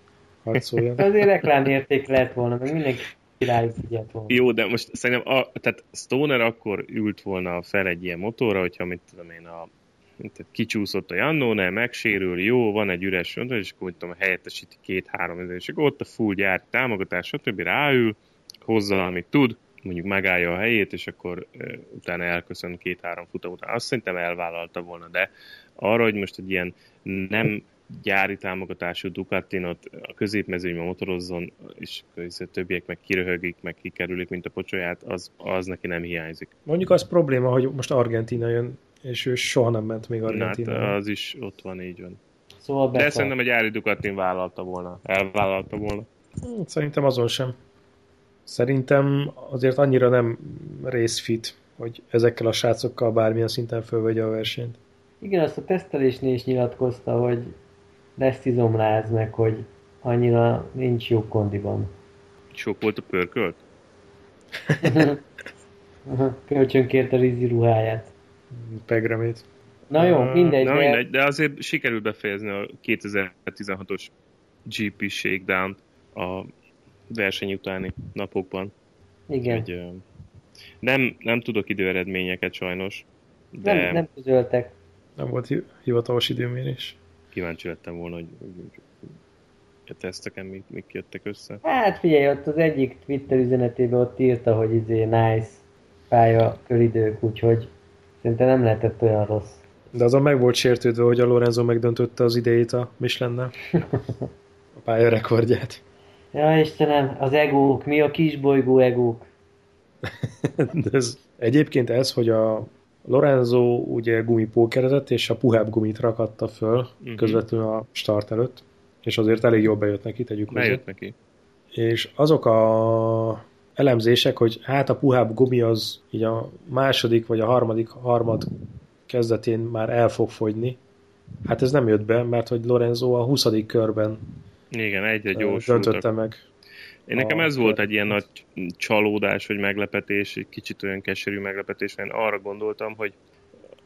Harcoljon. Azért reklámérték lehet volna, meg mindenki figyelt volna. Jó, de most szerintem a, tehát Stoner akkor ült volna fel egy ilyen motorra, hogyha mit tudom én, a tehát kicsúszott a Jannone, megsérül, jó, van egy üres motor, és akkor tudom, helyettesíti két-három ezer, és akkor ott a full gyári támogatás, stb. ráül, hozza, amit tud, mondjuk megállja a helyét, és akkor uh, utána elköszön két-három futam után. Azt szerintem elvállalta volna, de arra, hogy most egy ilyen nem gyári támogatású Ducatinot a középmezőnyben motorozzon, és a többiek meg kiröhögik, meg kikerülik, mint a pocsolyát, az, az neki nem hiányzik. Mondjuk az probléma, hogy most Argentina jön, és ő soha nem ment még Argentina. Hát az is ott van, így van. Szóval De szerintem egy gyári Ducatin vállalta volna, elvállalta volna. Szerintem azon sem. Szerintem azért annyira nem részfit, hogy ezekkel a srácokkal bármilyen szinten fölvegye a versenyt. Igen, azt a tesztelésnél is nyilatkozta, hogy lesz izomláz meg, hogy annyira nincs jó kondiban. Sok volt a pörkölt? Kölcsön kért a rizzi ruháját. Pegremét. Na jó, mindegy. Na, mindegy, de azért sikerült befejezni a 2016-os GP shakedown a verseny utáni napokban. Igen. Úgy, nem, nem tudok időeredményeket sajnos. De... Nem, nem közöltek. Nem volt hivatalos időmérés. Kíváncsi lettem volna, hogy, hogy a teszteken mik, mik jöttek össze. Hát figyelj, ott az egyik Twitter üzenetében ott írta, hogy izé nice pálya köridők, úgyhogy szerintem nem lehetett olyan rossz. De azon meg volt sértődve, hogy a Lorenzo megdöntötte az idejét a Michelin-nel. A pálya rekordját. Ja Istenem, az egók, mi a kisbolygó egók? De ez, egyébként ez, hogy a Lorenzo ugye gumipókerezett, és a puhább gumit rakatta föl uh-huh. közvetlenül a start előtt, és azért elég jól bejött neki, tegyük Bejött neki. És azok a elemzések, hogy hát a puhább gumi az így a második vagy a harmadik harmad kezdetén már el fog fogyni. Hát ez nem jött be, mert hogy Lorenzo a 20. körben igen, egy-egy döntötte meg. Én nekem ez volt egy ilyen nagy csalódás, vagy meglepetés, egy kicsit olyan keserű meglepetés, mert arra gondoltam, hogy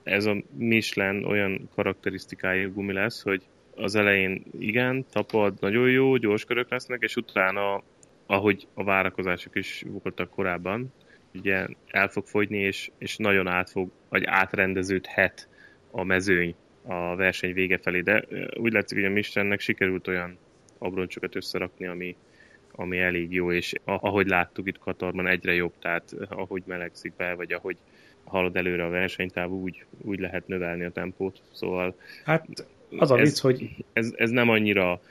ez a Michelin olyan karakterisztikájú gumi lesz, hogy az elején igen, tapad, nagyon jó, gyors körök lesznek, és utána, ahogy a várakozások is voltak korábban, ugye el fog fogyni, és, és nagyon át fog, vagy átrendeződhet a mezőny a verseny vége felé, de úgy látszik, hogy a Michelinnek sikerült olyan abroncsokat összerakni, ami, ami elég jó, és ahogy láttuk itt Katarban egyre jobb, tehát ahogy melegszik be, vagy ahogy halad előre a versenytáv, úgy, úgy lehet növelni a tempót. Szóval hát az a vicc, hogy... Ez, ez nem annyira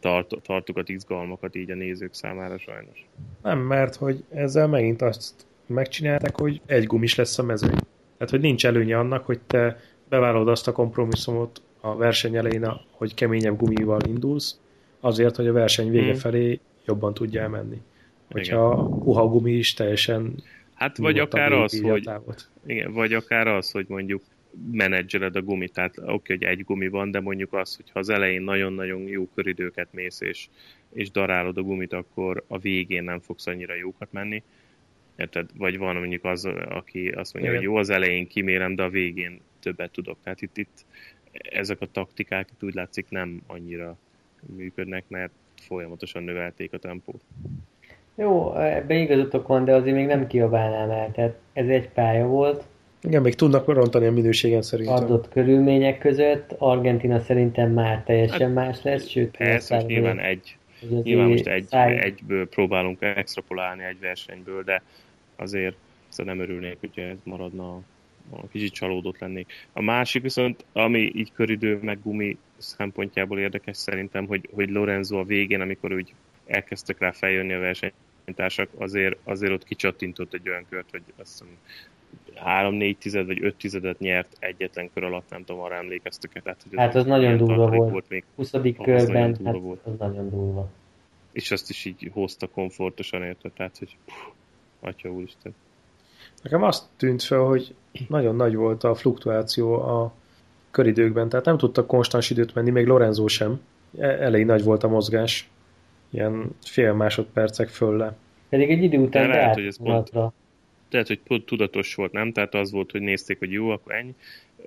tart, tartogat izgalmakat így a nézők számára sajnos. Nem, mert hogy ezzel megint azt megcsinálták, hogy egy gumis lesz a mezőny. Tehát, hogy nincs előnye annak, hogy te bevállalod azt a kompromisszumot a verseny elején, hogy keményebb gumival indulsz, azért, hogy a verseny vége hmm. felé jobban tudja elmenni. Hogyha igen. puha gumi is teljesen Hát vagy akár az, hogy, igen, vagy akár az, hogy mondjuk menedzseled a gumit, tehát oké, okay, hogy egy gumi van, de mondjuk az, hogy ha az elején nagyon-nagyon jó köridőket mész, és, és darálod a gumit, akkor a végén nem fogsz annyira jókat menni. Érted? Vagy van mondjuk az, aki azt mondja, Igen. hogy jó, az elején kimérem, de a végén többet tudok. Tehát itt, itt ezek a taktikák itt úgy látszik nem annyira működnek, mert folyamatosan növelték a tempót. Jó, ebbe igazatok van, de azért még nem kiabálnám el. Tehát ez egy pálya volt. Igen, még tudnak rontani a minőségen szerintem. Adott körülmények között. Argentina szerintem már teljesen hát, más lesz, sőt... Persze, most nyilván egy. Nyilván most egy, száj... egyből próbálunk extrapolálni egy versenyből, de azért szóval nem örülnék, hogyha ez maradna kicsit csalódott lennék. A másik viszont, ami így köridő meg gumi szempontjából érdekes szerintem, hogy, hogy Lorenzo a végén, amikor úgy elkezdtek rá feljönni a versenytársak, azért, azért ott kicsattintott egy olyan kört, hogy azt hiszem 3-4 tized vagy 5 tizedet nyert egyetlen kör alatt, nem tudom, arra emlékeztek. Tehát, hogy hát az, az nagyon durva volt. volt még, 20. körben, hát volt. az nagyon durva. És azt is így hozta komfortosan érte, tehát hogy puh, atya úristen. Nekem azt tűnt fel, hogy nagyon nagy volt a fluktuáció a köridőkben, tehát nem tudtak konstans időt menni, még Lorenzo sem. E, elég nagy volt a mozgás, ilyen fél másodpercek föl le. Pedig egy idő után lehet, hogy ez pont, lehet, hogy pont tudatos volt, nem? Tehát az volt, hogy nézték, hogy jó, akkor ennyi,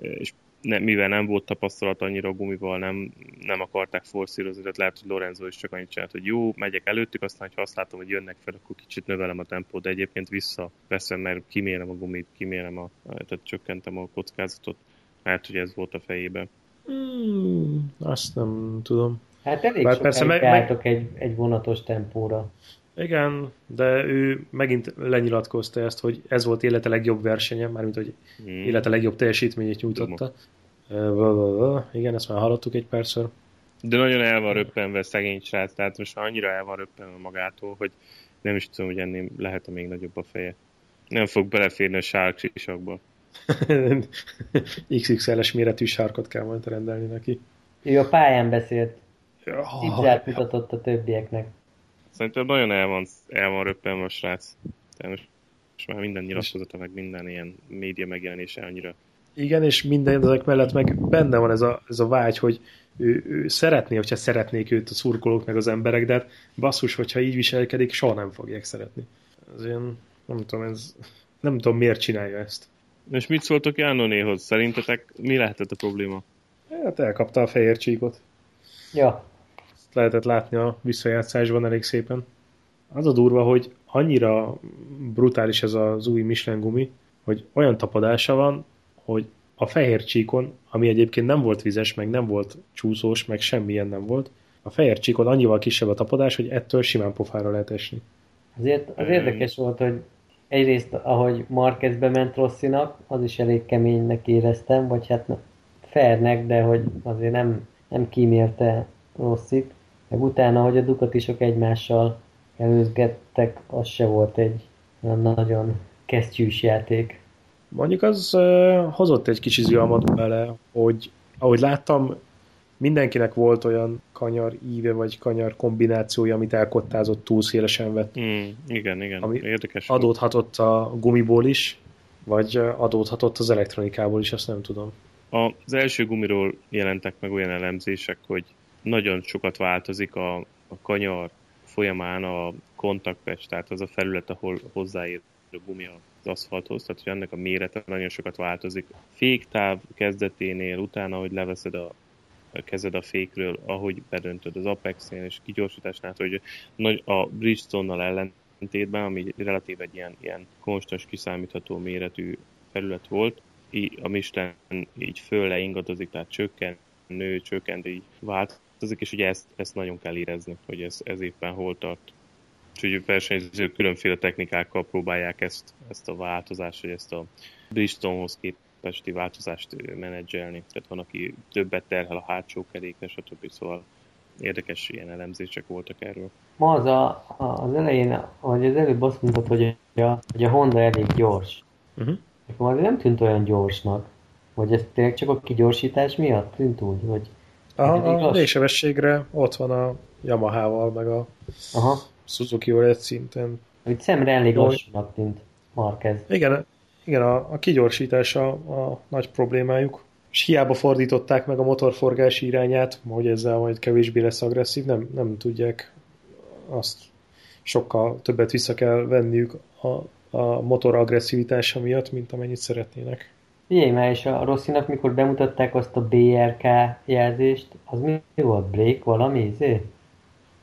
és ne, mivel nem volt tapasztalat annyira a gumival, nem, nem akarták forszírozni, tehát lehet, hogy Lorenzo is csak annyit csinált, hogy jó, megyek előttük, aztán, ha azt látom, hogy jönnek fel, akkor kicsit növelem a tempót, de egyébként visszaveszem, mert kimérem a gumit, kimérem a, tehát csökkentem a kockázatot. Lehet, hogy ez volt a fejében. Hmm, azt nem tudom. Hát elég Bár persze meg, meg... egy, egy vonatos tempóra. Igen, de ő megint lenyilatkozta ezt, hogy ez volt élete legjobb versenye, mármint hogy hmm. élete legjobb teljesítményét nyújtotta. Igen, ezt már hallottuk egy percről. De nagyon el van röppenve szegény srác, tehát most annyira el van röppenve magától, hogy nem is tudom, hogy ennél lehet még nagyobb a feje. Nem fog beleférni a sárksisakba. XXL-es méretű sárkot kell majd rendelni neki. Ő a pályán beszélt. Tipzát mutatott a többieknek. Szerintem nagyon el van, el van röppenve a srác. Tehát most, most már minden nyilatkozata, meg minden ilyen média megjelenése annyira igen, és minden ezek mellett meg benne van ez a, ez a vágy, hogy ő, ő szeretné, hogyha szeretnék őt a szurkolók meg az emberek, de hát basszus, hogyha így viselkedik, soha nem fogják szeretni. Ez ilyen, nem tudom, ez, nem tudom miért csinálja ezt. És mit szóltok Jánonéhoz? Szerintetek mi lehetett a probléma? Hát elkapta a fehér csíkot. Ja. Lehetett látni a visszajátszásban elég szépen. Az a durva, hogy annyira brutális ez az új Michelin gumi, hogy olyan tapadása van, hogy a fehér csíkon, ami egyébként nem volt vizes, meg nem volt csúszós, meg semmilyen nem volt, a fehér csíkon annyival kisebb a tapadás, hogy ettől simán pofára lehet esni. Azért az érdekes volt, hogy egyrészt, ahogy Marquez bement Rosszinak, az is elég keménynek éreztem, vagy hát fairnek, de hogy azért nem, nem kímélte Rosszit. Meg utána, hogy a Ducatisok egymással előzgettek, az se volt egy nagyon kesztyűs játék. Mondjuk az uh, hozott egy kicsi zűalmat bele, hogy ahogy láttam, mindenkinek volt olyan kanyar íve, vagy kanyar kombinációja, amit elkottázott, túl szélesen vett. Mm, igen, igen, ami érdekes. Adódhatott a gumiból is, vagy adódhatott az elektronikából is, azt nem tudom. Az első gumiról jelentek meg olyan elemzések, hogy nagyon sokat változik a, a kanyar folyamán a kontaktpest, tehát az a felület, ahol hozzáér a gumi az aszfalthoz, tehát hogy ennek a mérete nagyon sokat változik. Féktáv kezdeténél, utána, hogy leveszed a, kezed a fékről, ahogy bedöntöd az Apex-nél és kigyósításnál, hogy nagy, a Bridgestone-nal ellentétben, ami relatív egy ilyen, ilyen konstans, kiszámítható méretű felület volt, így a Michelin így fölle ingadozik, tehát csökken, nő, csökken, de így változik, és ugye ezt, ezt nagyon kell érezni, hogy ez, ez éppen hol tart. Úgyhogy versenyzők különféle technikákkal próbálják ezt, ezt a változást, vagy ezt a Bridgestonehoz képesti változást menedzselni. Tehát van, aki többet terhel a hátsó kerékre, stb. Szóval érdekes ilyen elemzések voltak erről. Ma az, a, az elején, ahogy az előbb azt mondtad, hogy a, hogy a Honda elég gyors. Uh-huh. Nekem azért nem tűnt olyan gyorsnak. Vagy ez tényleg csak a kigyorsítás miatt tűnt úgy, hogy... Aha, a légsebességre ott van a Yamaha-val, meg a Aha. Suzuki-val egy szinten. Hogy szemre elég lassúnak tűnt Marquez. Igen, igen a, a kigyorsítása a nagy problémájuk. És hiába fordították meg a motorforgás irányát, hogy ezzel majd kevésbé lesz agresszív, nem, nem tudják azt sokkal többet vissza kell venniük a a motor agresszivitása miatt, mint amennyit szeretnének. Figyelj már, és a Rosszinak, mikor bemutatták azt a BRK jelzést, az mi volt? Break valami? Izé?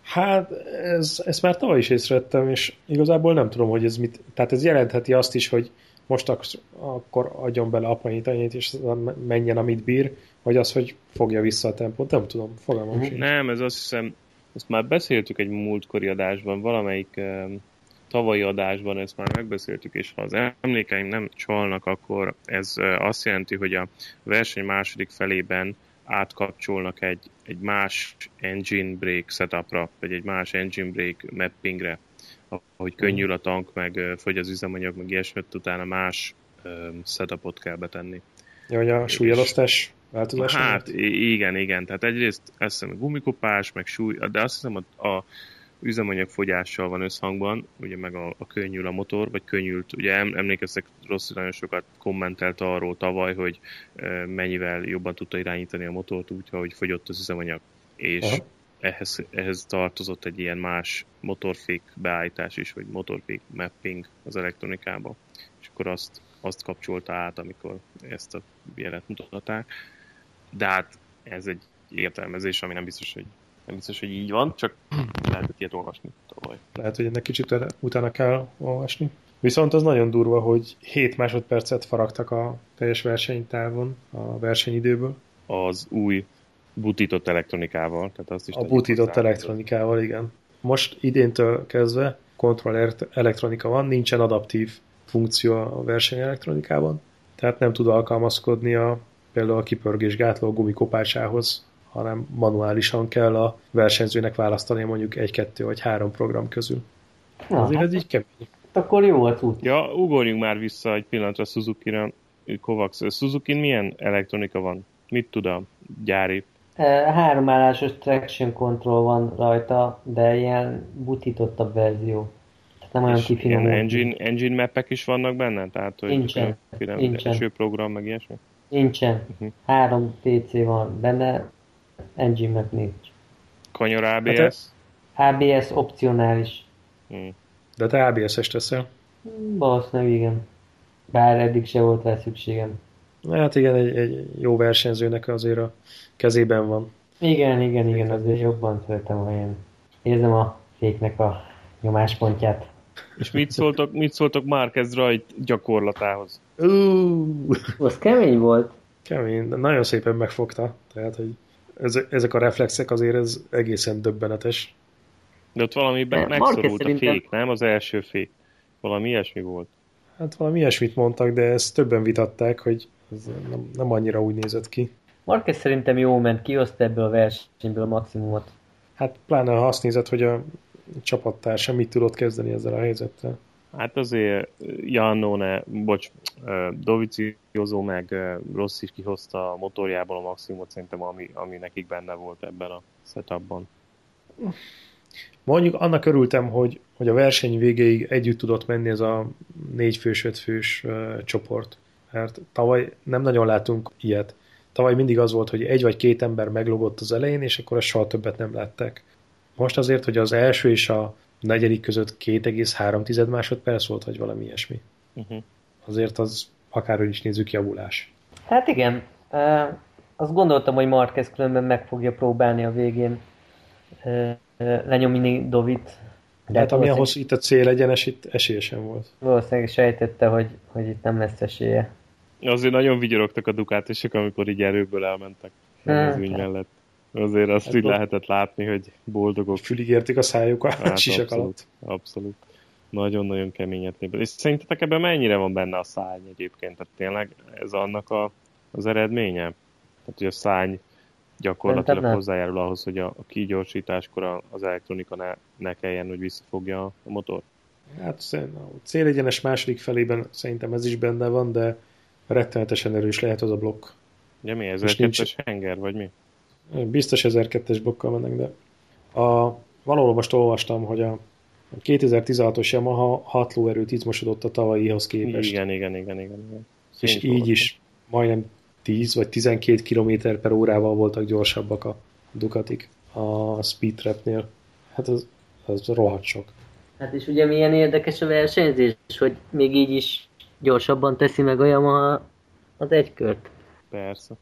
Hát, ez, ezt már tavaly is észrevettem, és igazából nem tudom, hogy ez mit... Tehát ez jelentheti azt is, hogy most ak- akkor adjon bele apai anyét, és menjen, amit bír, vagy az, hogy fogja vissza a tempót, nem tudom, fogalmam uh-huh. Nem, ez azt hiszem, ezt már beszéltük egy múltkori adásban, valamelyik um, tavalyi adásban ezt már megbeszéltük, és ha az emlékeim nem csalnak, akkor ez azt jelenti, hogy a verseny második felében átkapcsolnak egy, egy más engine break setupra, vagy egy más engine break mappingre, ahogy könnyül a tank, meg fogy az üzemanyag, meg ilyesmit, utána más um, setupot kell betenni. Ja, hogy a súlyelosztás változás? Hát igen, igen. Tehát egyrészt azt hiszem gumikopás, meg súly, de azt hiszem a, a üzemanyagfogyással van összhangban, ugye meg a, a könnyül a motor, vagy könnyült, ugye em, emlékeztek, Rossi nagyon sokat kommentelt arról tavaly, hogy mennyivel jobban tudta irányítani a motort úgy, hogy fogyott az üzemanyag. És Aha. ehhez, ehhez tartozott egy ilyen más motorfék beállítás is, vagy motorfék mapping az elektronikába. És akkor azt, azt kapcsolta át, amikor ezt a jelet mutatták. De hát ez egy értelmezés, ami nem biztos, hogy nem biztos, hogy így van, csak lehetett ilyet olvasni tavaly. Lehet, hogy ennek kicsit utána kell olvasni. Viszont az nagyon durva, hogy 7 másodpercet faragtak a teljes versenytávon, a versenyidőből. Az új butított elektronikával. Tehát azt is a butított elektronikával, igen. Most idéntől kezdve kontroll elektronika van, nincsen adaptív funkció a versenyelektronikában, tehát nem tud alkalmazkodni a, például a kipörgés gátló gumikopásához, hanem manuálisan kell a versenyzőnek választani mondjuk egy-kettő vagy három program közül. Na, Azért hát, ez így kemény. Hát akkor jó a tud. Ja, ugorjunk már vissza egy pillanatra Suzuki-ra. Kovacs, suzuki milyen elektronika van? Mit tud a gyári? Háromállásos traction control van rajta, de ilyen butítottabb verzió. Tehát nem olyan kifinomult. Engine, engine mappek is vannak benne? Tehát, hogy nincsen. nincsen. program, meg ilyesmi? Nincsen. Uh-huh. Három PC van benne, engine meg nincs. Kanyar ABS? Hát, ABS opcionális. Hmm. De te ABS-es teszel? Valószínűleg igen. Bár eddig se volt rá szükségem. Hát igen, egy, egy jó versenyzőnek azért a kezében van. Igen, igen, igen, azért jobban szeretem, ha én érzem a féknek a nyomáspontját. És mit szóltok, mit szóltok Márquez rajt gyakorlatához? Uh. Az kemény volt. Kemény, de nagyon szépen megfogta. Tehát, hogy ezek a reflexek azért ez egészen döbbenetes. De ott valami be, megszorult a fék, nem? Az első fék. Valami ilyesmi volt. Hát valami ilyesmit mondtak, de ezt többen vitatták, hogy ez nem, nem annyira úgy nézett ki. Marquez szerintem jó ment, kihozta ebből a versenyből a maximumot. Hát pláne ha azt nézed, hogy a csapattársa mit tudott kezdeni ezzel a helyzettel. Hát azért Jannone, bocs, Dovizioso meg Rossz is kihozta a motorjából a maximumot szerintem, ami, ami nekik benne volt ebben a setupban. Mondjuk annak örültem, hogy, hogy a verseny végéig együtt tudott menni ez a négy fős, öt fős uh, csoport. Mert tavaly nem nagyon látunk ilyet. Tavaly mindig az volt, hogy egy vagy két ember meglogott az elején, és akkor a soha többet nem látták. Most azért, hogy az első és a negyedik között 2,3 másodperc volt, vagy valami ilyesmi. Uh-huh. Azért az akárhogy is nézzük javulás. Hát igen, uh, azt gondoltam, hogy Marquez különben meg fogja próbálni a végén uh, lenyomni Dovit. De hát ami ahhoz itt a cél egyenes, itt esélyesen volt. Valószínűleg sejtette, hogy, hogy itt nem lesz esélye. Azért nagyon vigyorogtak a dukátisok, amikor így erőből elmentek hát, az ügy mellett. Azért azt hát így lehetett látni, hogy boldogok. Fülig értik a szájukat hát, sisak abszolút, alatt. Abszolút. Nagyon-nagyon keményet lépett. És szerintetek ebben mennyire van benne a szárny egyébként? Tehát tényleg ez annak a, az eredménye? Tehát, hogy a szárny gyakorlatilag hozzájárul ahhoz, hogy a, a kigyorsításkor az elektronika ne, ne kelljen, hogy visszafogja a motor? Hát a célegyenes második felében szerintem ez is benne van, de rettenetesen erős lehet az a blokk. Ugye mi, 1002-es henger, vagy mi? Biztos 1002-es blokkal mennek, de a, valahol most olvastam, hogy a 2016-os Yamaha 6 lóerőt izmosodott a tavalyihoz képest. Igen, igen, igen, igen. igen. És így is majdnem 10 vagy 12 km per órával voltak gyorsabbak a Ducatik a Speed Trapnél. Hát az, az rohadt sok. Hát és ugye milyen érdekes a versenyzés, hogy még így is gyorsabban teszi meg a Yamaha az egy kört. Persze.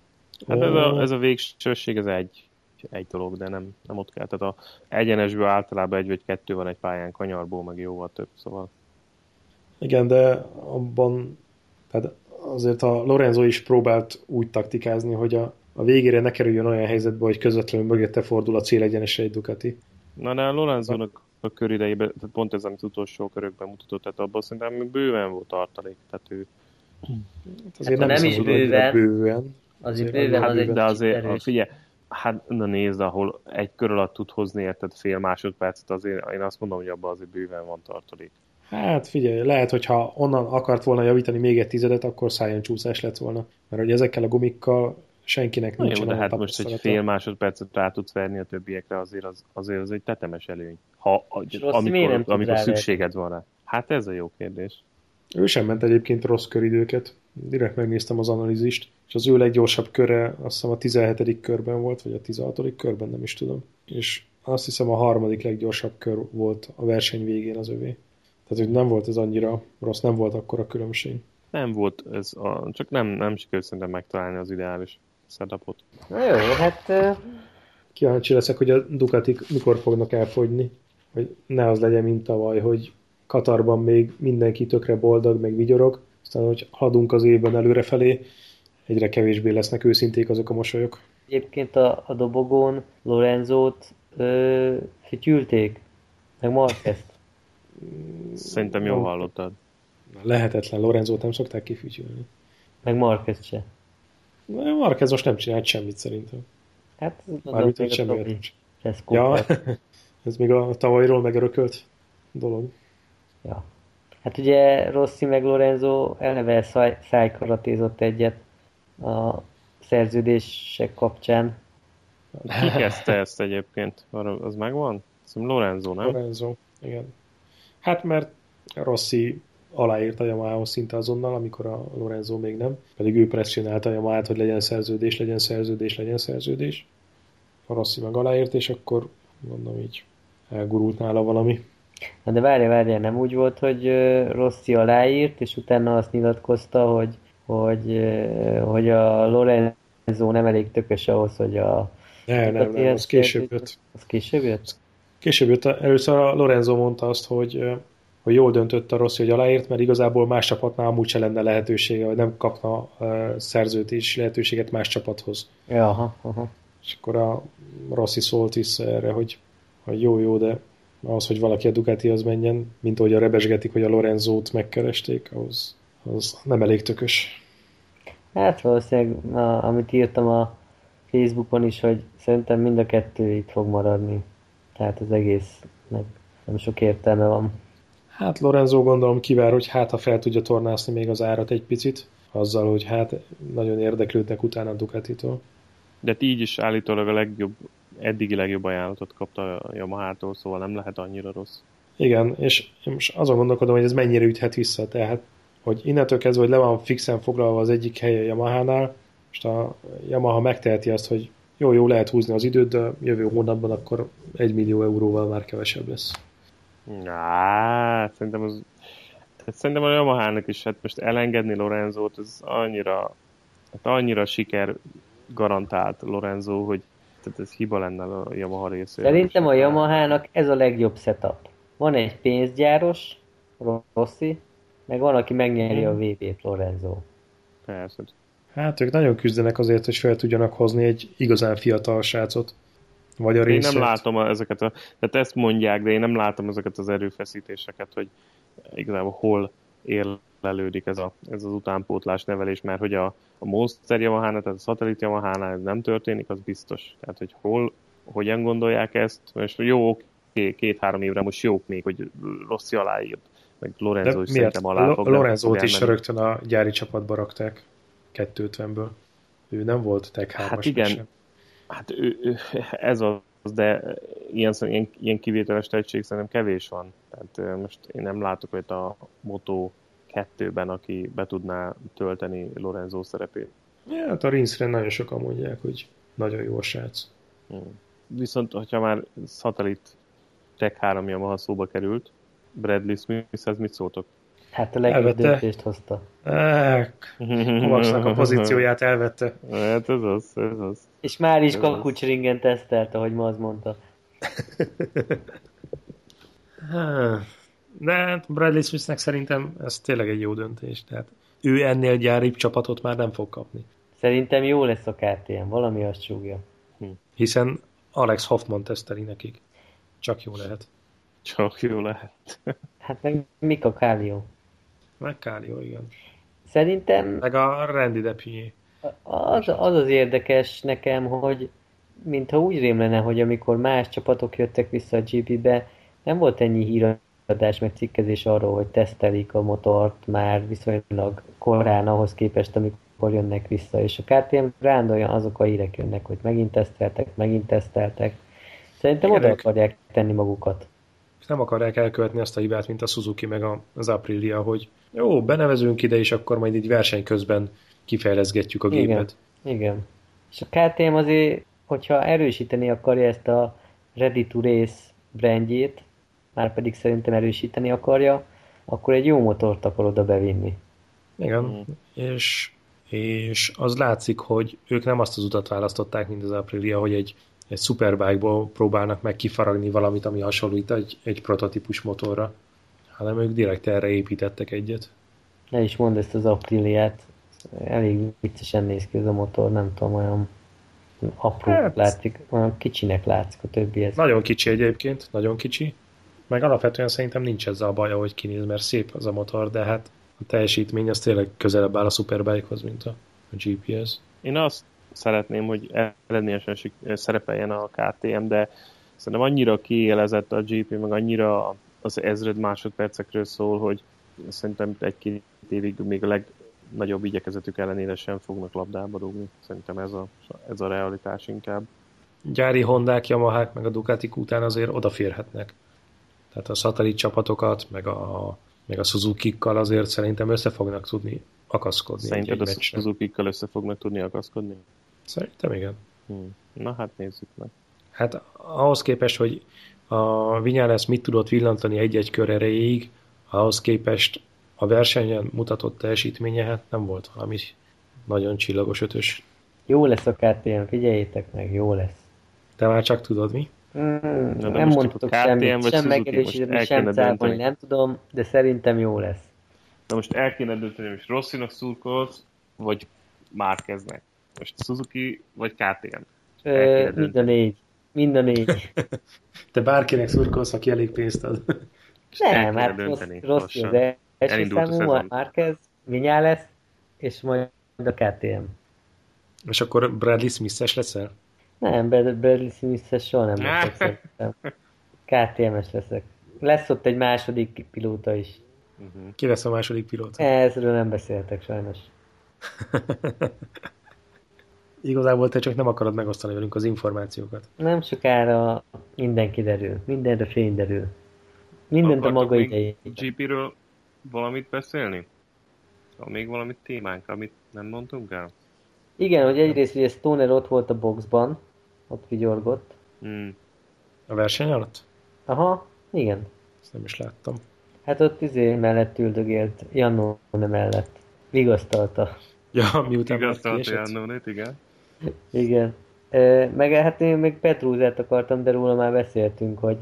Hát ez a, ez a végsőség, ez egy, egy dolog, de nem, nem ott kell. Tehát a egyenesből általában egy vagy kettő van egy pályán, kanyarból meg jóval több, szóval. Igen, de abban, tehát azért a Lorenzo is próbált úgy taktikázni, hogy a, a végére ne kerüljön olyan helyzetbe, hogy közvetlenül mögötte fordul a célegyenesre egy Ducati. Na de a Lorenzo-nak a köridejében, tehát pont ez, amit utolsó körökben mutatott, tehát abban szerintem bőven volt tartalék, tehát ő... Hát azért hát, nem, nem is bőven. bőven. Azért bőven, hát, az egy de azért, erős. figyelj, hát na nézd, ahol egy kör alatt tud hozni érted fél másodpercet, azért én azt mondom, hogy abban azért bőven van tartalék. Hát figyelj, lehet, hogyha onnan akart volna javítani még egy tizedet, akkor szájon csúszás lett volna. Mert hogy ezekkel a gumikkal senkinek nincs. Jó, de hát most egy fél másodpercet rá tudsz verni a többiekre, azért az, azért az egy tetemes előny. Ha, amikor, amikor szükséged van rá. Hát ez a jó kérdés. Ő sem ment egyébként rossz köridőket. Direkt megnéztem az analízist, és az ő leggyorsabb köre azt hiszem a 17. körben volt, vagy a 16. körben, nem is tudom. És azt hiszem a harmadik leggyorsabb kör volt a verseny végén az övé. Tehát, hogy nem volt ez annyira rossz, nem volt akkor a különbség. Nem volt, ez a, csak nem, nem sikerült szerintem megtalálni az ideális setupot. Na jó, hát... Kíváncsi leszek, hogy a Ducatik mikor fognak elfogyni, hogy ne az legyen, mint tavaly, hogy Katarban még mindenki tökre boldog, meg vigyorog, aztán, hogy haladunk az évben előrefelé, egyre kevésbé lesznek őszinték azok a mosolyok. Egyébként a, a dobogón Lorenzót ö, fütyülték, meg Marquezt. Szerintem jól hallottad. Lehetetlen, Lorenzót nem szokták kifütyülni. Meg Marquez se. Marquez most nem csinált semmit szerintem. Hát, Mármint, hogy semmi nincs. Ja, ez még a tavalyról megörökölt dolog. Ja. Hát ugye Rossi meg Lorenzo eleve száj, szájkaratézott egyet a szerződések kapcsán. Ki kezdte ezt egyébként? Az megvan? Szerintem Lorenzo, nem? Lorenzo, igen. Hát mert Rossi aláírta a yamaha szinte azonnal, amikor a Lorenzo még nem. Pedig ő presszionálta a yamaha hogy legyen szerződés, legyen szerződés, legyen szerződés. A Rossi meg aláírt, és akkor mondom így elgurult nála valami. Na de várja, várja, nem úgy volt, hogy Rossi aláírt, és utána azt nyilatkozta, hogy, hogy, hogy a Lorenzo nem elég tökös ahhoz, hogy a... Nem, nem, nem, az később jött. Az később jött? Később jött. Először a Lorenzo mondta azt, hogy, hogy jól döntött a Rossi, hogy aláírt, mert igazából más csapatnál amúgy se lenne lehetősége, vagy nem kapna szerződés lehetőséget más csapathoz. Ja, aha, aha. És akkor a Rossi szólt vissza erre, hogy, hogy jó, jó, de ahhoz, hogy valaki a Ducatihoz menjen, mint ahogy a rebesgetik, hogy a Lorenzót megkeresték, ahhoz, az nem elég tökös. Hát valószínűleg, a, amit írtam a Facebookon is, hogy szerintem mind a kettő itt fog maradni. Tehát az egésznek nem sok értelme van. Hát Lorenzo gondolom kivár, hogy hát ha fel tudja tornászni még az árat egy picit, azzal, hogy hát nagyon érdeklődnek utána a Ducatitól. De így is állítólag a legjobb eddigi legjobb ajánlatot kapta a Yamaha-tól, szóval nem lehet annyira rossz. Igen, és most azon gondolkodom, hogy ez mennyire üthet vissza, tehát hogy innentől kezdve, hogy le van fixen foglalva az egyik hely a Yamaha-nál, most a Yamaha megteheti azt, hogy jó, jó lehet húzni az időt, de jövő hónapban akkor egy millió euróval már kevesebb lesz. Á, szerintem az szerintem a Yamaha-nak is, hát most elengedni Lorenzót, ez annyira, hát annyira siker garantált Lorenzo, hogy tehát ez hiba lenne a Yamaha részéről. Szerintem a Yamaha-nak ez a legjobb setup. Van egy pénzgyáros, Rossi, meg van, aki megnyeri a VB-t, Lorenzo. Persze. Hát ők nagyon küzdenek azért, hogy fel tudjanak hozni egy igazán fiatal srácot. Vagy a részét. Én nem látom ezeket a... Tehát ezt mondják, de én nem látom ezeket az erőfeszítéseket, hogy igazából hol érlelődik ez, a, ez az utánpótlás nevelés, mert hogy a, a Monster yamaha tehát a Satellite yamaha ez nem történik, az biztos. Tehát, hogy hol, hogyan gondolják ezt, és jó, oké, két-három évre most jók még, hogy Rossi aláírt, meg Lorenzo is szerintem alá fog. Lorenzo-t is rögtön a gyári csapatba rakták 250-ből. Ő nem volt Tech 3 Hát igen, sem. hát ő, ő, ez az, de ilyen, ilyen, ilyen kivételes tehetség szerintem kevés van. Tehát most én nem látok hogy a Moto kettőben, aki be tudná tölteni Lorenzo szerepét. Ja, hát a Rinszren nagyon sokan mondják, hogy nagyon jó a srác. Hmm. Viszont, hogyha már szatellit Tech 3 Yamaha szóba került, Bradley Smith-hez mit szóltok? Hát a legjobb elvette. döntést hozta. Kovacsnak a pozícióját elvette. Hát ez az, ez az. És már is kakucsringen tesztelt, ahogy ma az mondta. De hát Bradley Smithnek szerintem ez tényleg egy jó döntés. Tehát ő ennél gyáribb csapatot már nem fog kapni. Szerintem jó lesz a KTM, valami azt súgja. Hm. Hiszen Alex Hoffman teszteli nekik. Csak jó lehet. Csak jó lehet. hát meg Mika Kálió. Meg Kálió, igen. Szerintem... Meg a Randy Depinyé. Az, az az érdekes nekem, hogy mintha úgy rém lenne, hogy amikor más csapatok jöttek vissza a GP-be, nem volt ennyi híradás meg cikkezés arról, hogy tesztelik a motort már viszonylag korán ahhoz képest, amikor jönnek vissza, és a KTM rándolja azok a hírek jönnek, hogy megint teszteltek, megint teszteltek. Szerintem oda akarják tenni magukat. Nem akarják elkövetni azt a hibát, mint a Suzuki meg az Aprilia, hogy jó, benevezünk ide, és akkor majd így verseny közben kifejleszgetjük a gépet. Igen, igen. És a KTM azért, hogyha erősíteni akarja ezt a Ready to Race brandjét, már pedig szerintem erősíteni akarja, akkor egy jó motort akar oda bevinni. Igen, mm. és, és az látszik, hogy ők nem azt az utat választották, mint az Aprilia, hogy egy, egy superbike-ból próbálnak meg kifaragni valamit, ami hasonlít egy, egy prototípus motorra, hanem ők direkt erre építettek egyet. Ne is mondd ezt az Apriliát, elég viccesen néz ki ez a motor, nem tudom, olyan apró hát, látszik, olyan kicsinek látszik a többihez. Nagyon kicsi egyébként, nagyon kicsi. Meg alapvetően szerintem nincs ezzel a baja, hogy kinéz, mert szép az a motor, de hát a teljesítmény az tényleg közelebb áll a Superbike-hoz, mint a, a GPS. Én azt szeretném, hogy eredményesen szerepeljen a KTM, de szerintem annyira kiélezett a GP, meg annyira az ezred másodpercekről szól, hogy szerintem egy-két évig még a legnagyobb igyekezetük ellenére sem fognak labdába dugni. Szerintem ez a, ez a realitás inkább. Gyári Hondák, Yamahák meg a Ducatik után azért odaférhetnek. Tehát a szatellit csapatokat, meg a, meg a Suzuki-kkal azért szerintem össze fognak tudni akaszkodni. Szerinted a Suzuki-kkal össze fognak tudni akaszkodni? Szerintem igen. Hmm. Na hát nézzük meg. Hát ahhoz képest, hogy a Vinyales mit tudott villantani egy-egy kör erejéig, ahhoz képest a versenyen mutatott teljesítménye hát nem volt valami nagyon csillagos ötös. Jó lesz a KTM, figyeljétek meg, jó lesz. Te már csak tudod mi? Mm, Na, nem mondtuk semmit, sem megerősíteni, sem cáfolni, nem tudom, de szerintem jó lesz. Na most el kéne dönteni, hogy Rossinak szurkolsz, vagy Márkeznek. Most Suzuki, vagy KTM. Ö, mind a négy. Mind a négy. Te bárkinek szurkolsz, aki elég pénzt ad. Nem, hát rossz, rossz az első számú, a Márquez, lesz, és majd a KTM. És akkor Bradley Smith-es leszel? Nem, Bradley Smith-es soha nem leszek szerintem. KTM-es leszek. Lesz ott egy második pilóta is. Uh-huh. Ki lesz a második pilóta? Ezről nem beszéltek sajnos. Igazából te csak nem akarod megosztani velünk az információkat. Nem sokára minden kiderül, mindenre fény derül. Mindent a maga idejét. GP-ről valamit beszélni? Van még valami témánk, amit nem mondtunk el? Igen, hogy egyrészt ugye Stoner ott volt a boxban, ott vigyorgott. Hmm. A verseny alatt? Aha, igen. Ezt nem is láttam. Hát ott izé mellett üldögélt, Jannone mellett. Vigasztalta. Ja, miután Vigasztalta Jannonét, igen. Igen. E, meg hát én még Petrúzát akartam, de róla már beszéltünk, hogy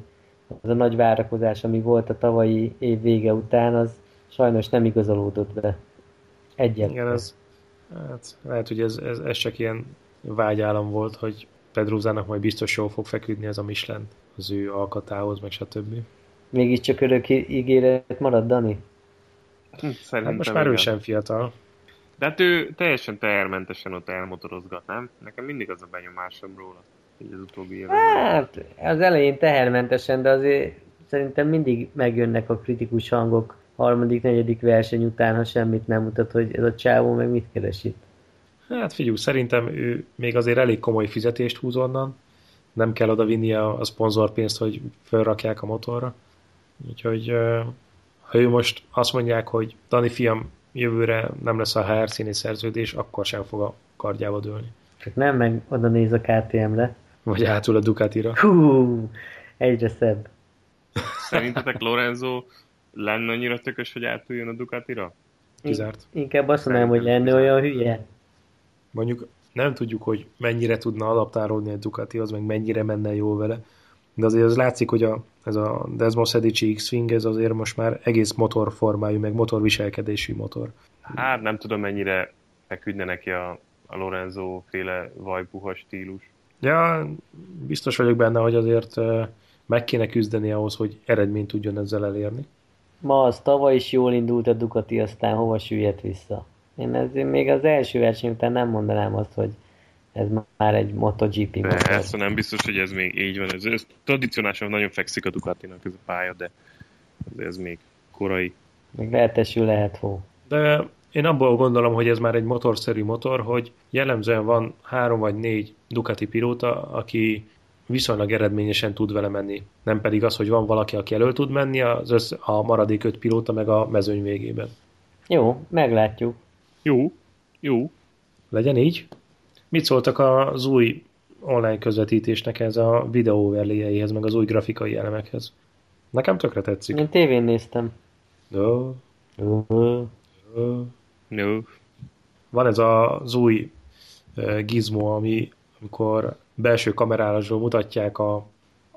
az a nagy várakozás, ami volt a tavalyi év vége után, az sajnos nem igazolódott be. Egyet. Igen, ez, hát, lehet, hogy ez, ez, ez csak ilyen vágyállam volt, hogy Pedrózának majd biztos jól fog feküdni ez a Michelin az ő alkatához, meg stb. Mégiscsak örök ígéret marad, Dani? Szerintem hát most már igen. ő sem fiatal. De hát ő teljesen tehermentesen ott elmotorozgat, nem? Nekem mindig az a benyomásom róla, így az utóbbi években. Hát, az elején tehermentesen, de azért szerintem mindig megjönnek a kritikus hangok harmadik, negyedik verseny után, ha semmit nem mutat, hogy ez a csávó meg mit keres itt. Hát figyelj, szerintem ő még azért elég komoly fizetést húz onnan, nem kell oda vinni a, a szponzorpénzt, hogy felrakják a motorra. Úgyhogy ha ő most azt mondják, hogy Dani fiam, jövőre nem lesz a HR színi szerződés, akkor sem fog a kardjába dőlni. Csak nem meg oda néz a KTM-re. Vagy hátul a Ducatira. Hú, egyre szebb. Szerintetek Lorenzo lenne annyira tökös, hogy átüljön a Ducatira? Kizárt. Inkább azt mondanám, hogy lenne olyan hülye. Mondjuk nem tudjuk, hogy mennyire tudna adaptálódni egy Ducati, az meg mennyire menne jól vele, de azért az látszik, hogy a, ez a Desmos Edici X-Wing, ez azért most már egész motorformájú, meg motorviselkedésű motor. Hát nem tudom, mennyire feküdne neki a, a Lorenzo féle vajpuha stílus. Ja, biztos vagyok benne, hogy azért meg kéne küzdeni ahhoz, hogy eredményt tudjon ezzel elérni. Ma az tavaly is jól indult a Ducati, aztán hova süllyedt vissza. Én ezért még az első verseny után nem mondanám azt, hogy ez már egy MotoGP motor. Persze, nem biztos, hogy ez még így van. Ez, ez tradicionálisan nagyon fekszik a Ducatinak ez a pálya, de ez még korai. Még lehetesül lehet hó. De én abból gondolom, hogy ez már egy motorszerű motor, hogy jellemzően van három vagy négy Ducati pilóta, aki viszonylag eredményesen tud vele menni. Nem pedig az, hogy van valaki, aki elő tud menni, az össz, a maradék öt pilóta meg a mezőny végében. Jó, meglátjuk. Jó, jó. Legyen így. Mit szóltak az új online közvetítésnek ez a videó overlayeihez, meg az új grafikai elemekhez? Nekem tökre tetszik. Én tévén néztem. No. No. No. no. Van ez az új gizmo, ami amikor belső kamerálásról mutatják a,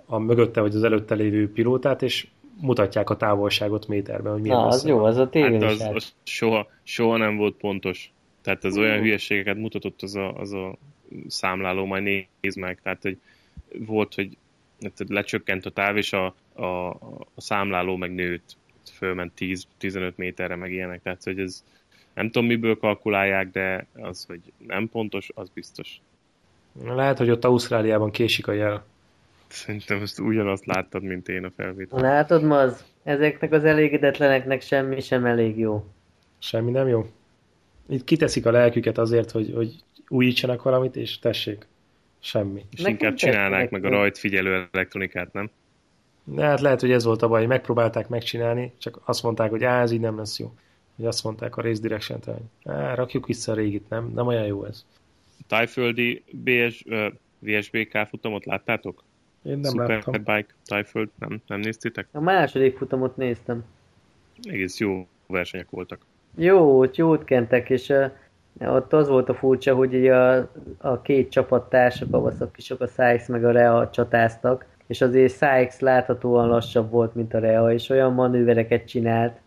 a mögötte vagy az előtte lévő pilótát, és mutatják a távolságot méterben, hogy milyen Na, az jó, az a tévén hát az, az soha, soha nem volt pontos. Tehát az olyan hülyeségeket mutatott az a, az a számláló, majd nézd meg. Tehát, hogy volt, hogy lecsökkent a táv, és a, a, a számláló meg nőtt. Fölment 10-15 méterre, meg ilyenek. Tehát, hogy ez nem tudom, miből kalkulálják, de az, hogy nem pontos, az biztos. Lehet, hogy ott Ausztráliában késik a jel. Szerintem ezt ugyanazt láttad, mint én a felvétel. Látod, ma az, ezeknek az elégedetleneknek semmi sem elég jó. Semmi nem jó? Itt kiteszik a lelküket azért, hogy, hogy újítsanak valamit, és tessék. Semmi. És Nekem inkább csinálnák meg a rajtfigyelő elektronikát, nem? De hát lehet, hogy ez volt a baj, megpróbálták megcsinálni, csak azt mondták, hogy á, ez így nem lesz jó. Hogy azt mondták a Race direction hogy á, rakjuk vissza a régit, nem, nem olyan jó ez. Tájföldi BS, uh, VSBK futamot láttátok? Én nem láttam. Superbike, Tájföld, nem, nem néztétek? A második futamot néztem. Egész jó versenyek voltak. Jót, jót kentek, és uh, ott az volt a furcsa, hogy a, a két csapattársak, a Vaszakisok, a Sykes meg a Rea csatáztak, és azért Sykes láthatóan lassabb volt, mint a Rea, és olyan manővereket csinált,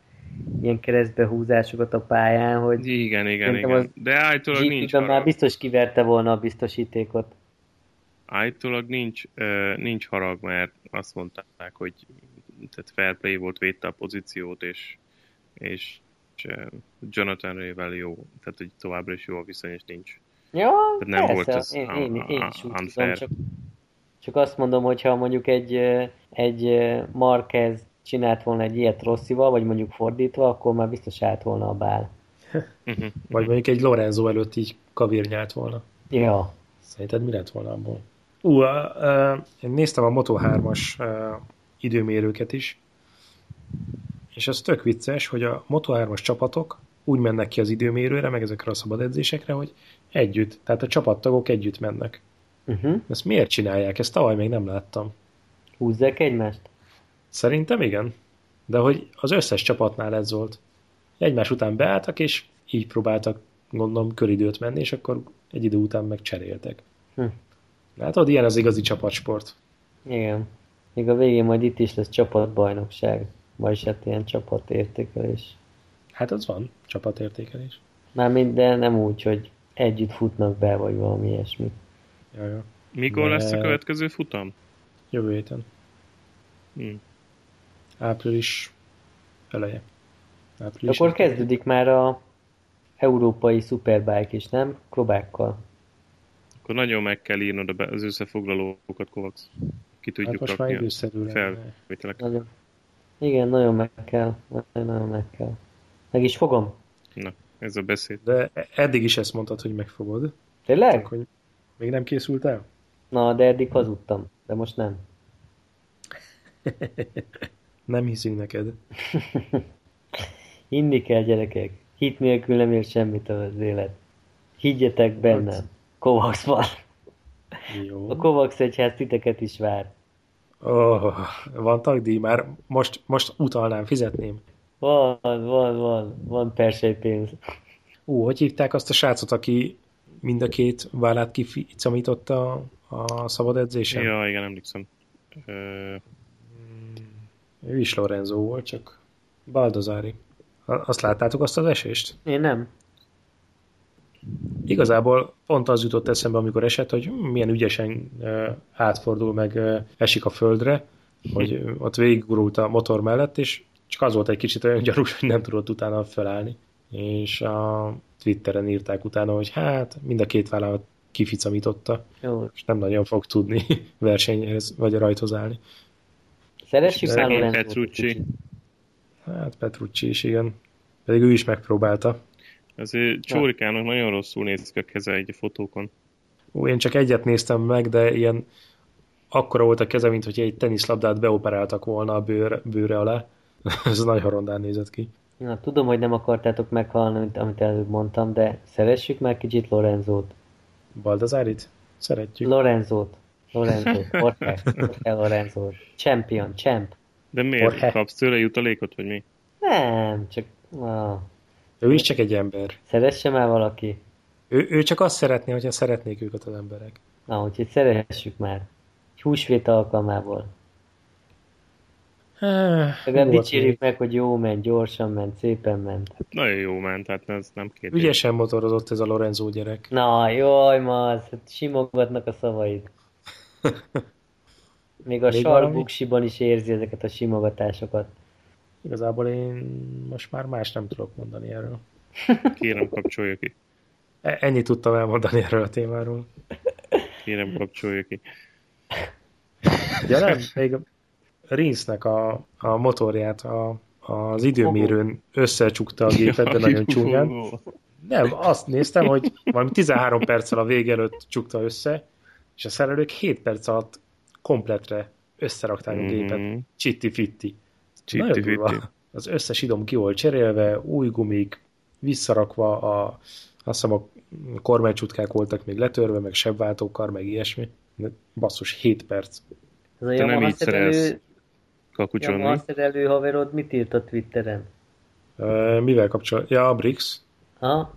ilyen keresztbehúzásokat a pályán, hogy... Igen, igen, igen. De állítólag nincs már biztos kiverte volna a biztosítékot. Állítólag nincs, nincs harag, mert azt mondták, hogy tehát fair play volt, védte a pozíciót, és, és Jonathan Rével jó, tehát hogy továbbra is jó a viszony, és nincs. Ja, tehát nem persze. volt ez én, én, én is úgy tudom, csak, csak azt mondom, hogyha mondjuk egy, egy Marquez csinált volna egy ilyet Rosszival, vagy mondjuk fordítva, akkor már biztos állt volna a bál. vagy mondjuk egy Lorenzo előtt így kavírnyált volna. Ja. Szerinted mi lett volna abból? Ú, uh, uh, én néztem a Moto3-as uh, időmérőket is, és az tök vicces, hogy a Moto3-as csapatok úgy mennek ki az időmérőre, meg ezekre a szabad edzésekre, hogy együtt, tehát a csapattagok együtt mennek. Uh-huh. Ezt miért csinálják? Ezt tavaly még nem láttam. Húzzák egymást? Szerintem igen. De hogy az összes csapatnál ez volt. Egymás után beálltak, és így próbáltak, gondolom, köridőt menni, és akkor egy idő után meg cseréltek. Hm. Látod, ilyen az igazi csapatsport. Igen. Még a végén majd itt is lesz csapatbajnokság. Vagyis hát ilyen csapatértékelés. Hát az van, csapatértékelés. Már minden nem úgy, hogy együtt futnak be, vagy valami ilyesmi. Jaja. Mikor De... lesz a következő futam? Jövő héten. Hmm. Április eleje. Április Akkor kezdődik már a európai Superbike is, nem? Klobákkal. Akkor nagyon meg kell írnod az összefoglalókat, Kovacs. Ki tudjuk hát most már időszerű Nagyon. Igen, nagyon meg kell. Nagyon meg kell. Meg is fogom. Na, ez a beszéd. De eddig is ezt mondtad, hogy megfogod. Tényleg? Csak, hogy még nem készültél? Na, de eddig hazudtam. De most nem. nem hiszünk neked. Hinni kell, gyerekek. Hit nélkül nem ér semmit az élet. Higgyetek bennem. Kovaxban. Jó. A Kovax egyház titeket is vár. Oh, van tagdíj? Már most, most utalnám, fizetném. Van, van, van, van persejpénz. Ó, hogy hívták azt a srácot, aki mind a két vállát kificamította a szabad edzésen? Ja, igen, emlékszem. Ö... Ő is Lorenzo volt, csak Baldazári. Azt láttátok azt az esést? Én nem. Igazából pont az jutott eszembe, amikor esett, hogy milyen ügyesen átfordul, meg esik a földre, hogy ott végigurult a motor mellett, és csak az volt egy kicsit olyan gyanús, hogy nem tudott utána felállni. És a Twitteren írták utána, hogy hát mind a két vállalat kificamította, Jó. és nem nagyon fog tudni versenyhez vagy rajthoz állni. Szeressük Szegény Petrucci. Hát Petrucci is, igen. Pedig ő is megpróbálta. Azért Csórikának nagyon rosszul néz ki a keze egy fotókon. Ó, én csak egyet néztem meg, de ilyen akkora volt a keze, mint hogy egy teniszlabdát beoperáltak volna a bőr, bőre alá. Ez nagyon rondán nézett ki. Na, tudom, hogy nem akartátok meghallani, amit előbb mondtam, de szeressük már kicsit Lorenzót. Baldazárit? Szeretjük. Lorenzót. Lorenzót. Jorge. Jorge Lorenzót. Champion. Champ. De miért? Jorge. Kapsz tőle jutalékot, vagy mi? Nem, csak... Ah. Ő is csak egy ember. Szeresse már valaki. Ő, ő csak azt szeretné, hogyha szeretnék őket az emberek. Na, úgyhogy szeressük már. Húsvét alkalmából. Nem dicsérjük meg, hogy jó ment, gyorsan ment, szépen ment. Nagyon jó ment, hát ez nem kérdés. Ügyesen motorozott ez a Lorenzo gyerek. Na, jaj, ma, hát simogatnak a szavaid. Még a sarbuksiban is érzi ezeket a simogatásokat. Igazából én most már más nem tudok mondani erről. Kérem, kapcsolja ki. E- ennyit tudtam elmondani erről a témáról. Kérem, kapcsolja ki. Ja nem, még Rinsznek a, a motorját a, az időmérőn összecsukta a gépet, de nagyon csúnyán. Nem, azt néztem, hogy valami 13 perccel a vége előtt csukta össze, és a szerelők 7 perc alatt kompletre összerakták a gépet. Mm-hmm. Csitti-fitti. Az összes idom ki volt cserélve, új gumik, visszarakva, a, azt hiszem a kormánycsutkák voltak még letörve, meg sebváltókar, meg ilyesmi. Basszus, 7 perc. Ez a Yamaha szerelő, Yamaha szerelő haverod mit írt a Twitteren? Uh, mivel kapcsolatban? Ja, a Brix. Ha?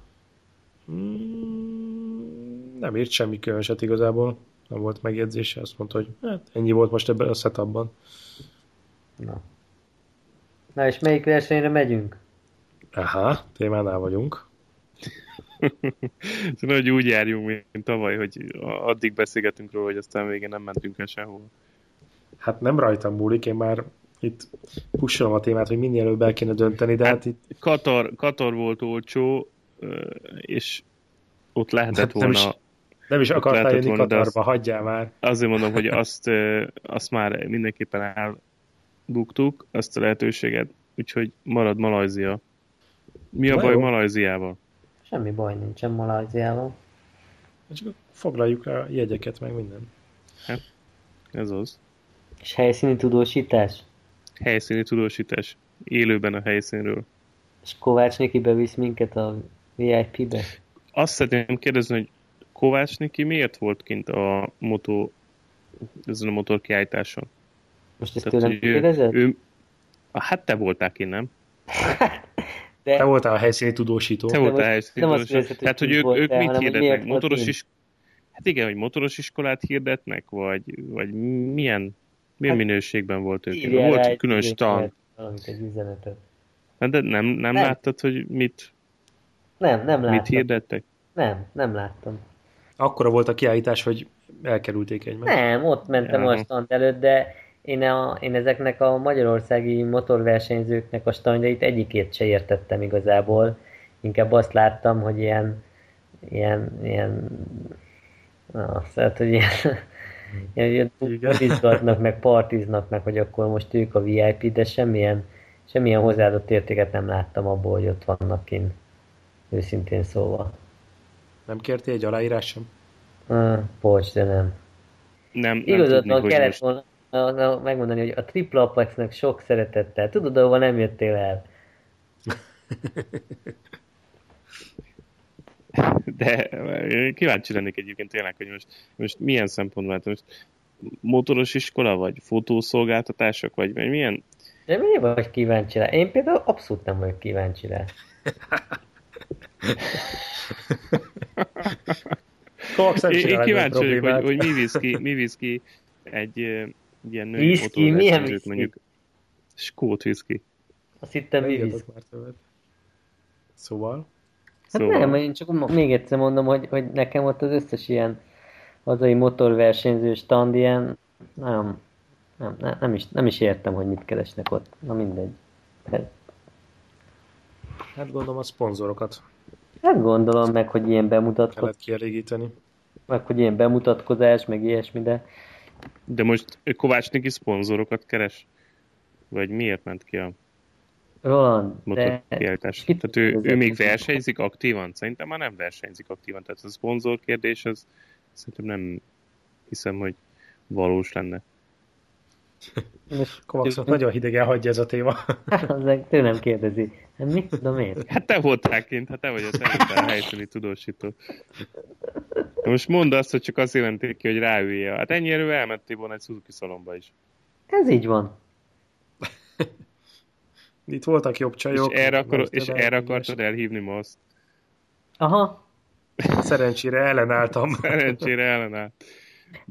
Mm, nem írt semmi különöset igazából. Nem volt megjegyzése. Azt mondta, hogy hát, ennyi volt most ebben a setupban. Na. Na és melyik versenyre megyünk? Aha, témánál vagyunk. szóval, hogy úgy járjunk, mint tavaly, hogy addig beszélgetünk róla, hogy aztán végén nem mentünk el sehol. Hát nem rajtam múlik, én már itt pusolom a témát, hogy minél előbb el kéne dönteni, de hát, hát itt... Katar, Katar volt olcsó, és ott lehetett hát volna... Nem is, nem is akartál jönni volna, Katarba, azt, hagyjál már. Azért mondom, hogy azt, azt már mindenképpen elbuktuk, azt a lehetőséget, úgyhogy marad Malajzia. Mi a baj jó. Malajziával? Semmi baj nincsen Malajziával. Csak foglaljuk rá a jegyeket, meg minden. Hát, ez az. És helyszíni tudósítás? Helyszíni tudósítás. Élőben a helyszínről. És Kovács Niki bevisz minket a VIP-be? Azt szeretném kérdezni, hogy Kovács Niki miért volt kint a moto, ezen a motor kiállításon? Most ezt tőlem kérdezed? Ő, ő, hát te voltál kint, nem? De... Te voltál a helyszíni tudósító. Te voltál a helyszíni tudósító. Tehát, hogy ők, ők mit hirdetnek? Motoros is... Hát igen, hogy motoros iskolát hirdetnek, vagy, vagy milyen, milyen hát, minőségben volt ők? Volt külön stand. Valamit egy üzenetet. Hát de nem, nem, nem, láttad, hogy mit, nem, nem láttam. mit hirdettek? Nem, nem láttam. Akkora volt a kiállítás, hogy elkerülték egymást. Nem, ott mentem ja. a stand előtt, de én, a, én ezeknek a magyarországi motorversenyzőknek a standjait egyikét se értettem igazából. Inkább azt láttam, hogy ilyen, ilyen, ilyen szóval, hogy ilyen, ilyen budizgatnak, meg partiznak, meg hogy akkor most ők a VIP, de semmilyen, semmilyen hozzáadott értéket nem láttam abból, hogy ott vannak kint. Őszintén szóval. Nem kértél egy aláírás sem? Uh, bocs, de nem. Nem, nem Igazad kellett volna megmondani, hogy a Triple Apexnek sok szeretettel. Tudod, ahova nem jöttél el? De kíváncsi lennék egyébként tényleg, hogy most, most milyen szempontból, hát most motoros iskola, vagy fotószolgáltatások, vagy, vagy milyen? De mi vagy kíváncsi rá? Én például abszolút nem vagyok kíváncsi rá. én, én kíváncsi vagyok, hogy, hogy mi visz ki, mi visz ki egy, egy ilyen női whisky, milyen whisky? mondjuk skót whisky. Azt hittem mi visz. Szóval? Hát szóval... nem, én csak még egyszer mondom, hogy, hogy nekem ott az összes ilyen hazai motorversenyző stand ilyen, nem, nem, nem, nem, is, nem is értem, hogy mit keresnek ott. Na mindegy. Hát, hát gondolom a szponzorokat. Hát gondolom meg, hogy ilyen bemutatkozás. Kellett kielégíteni. Meg, hogy ilyen bemutatkozás, meg ilyesmi, de... De most Kovács neki szponzorokat keres? Vagy miért ment ki a Roland, de... Tehát ő, ő még versenyzik aktívan? Szerintem már nem versenyzik aktívan. Tehát a szponzor kérdés, az szerintem nem hiszem, hogy valós lenne. És Kovacsot nagyon hidegen hagyja ez a téma. Az tőlem kérdezi. Hát mit tudom én? Hát te voltál kint, hát te vagy a te a helyszíni tudósító. Most mondd azt, hogy csak azért menték ki, hogy ráülje. Hát ennyi erő elmentél volna egy Suzuki szalomba is. Ez így van. Itt voltak jobb csajok. És erre, akar, és erre akartad elhívni most. Aha. Szerencsére ellenálltam. Szerencsére ellenállt.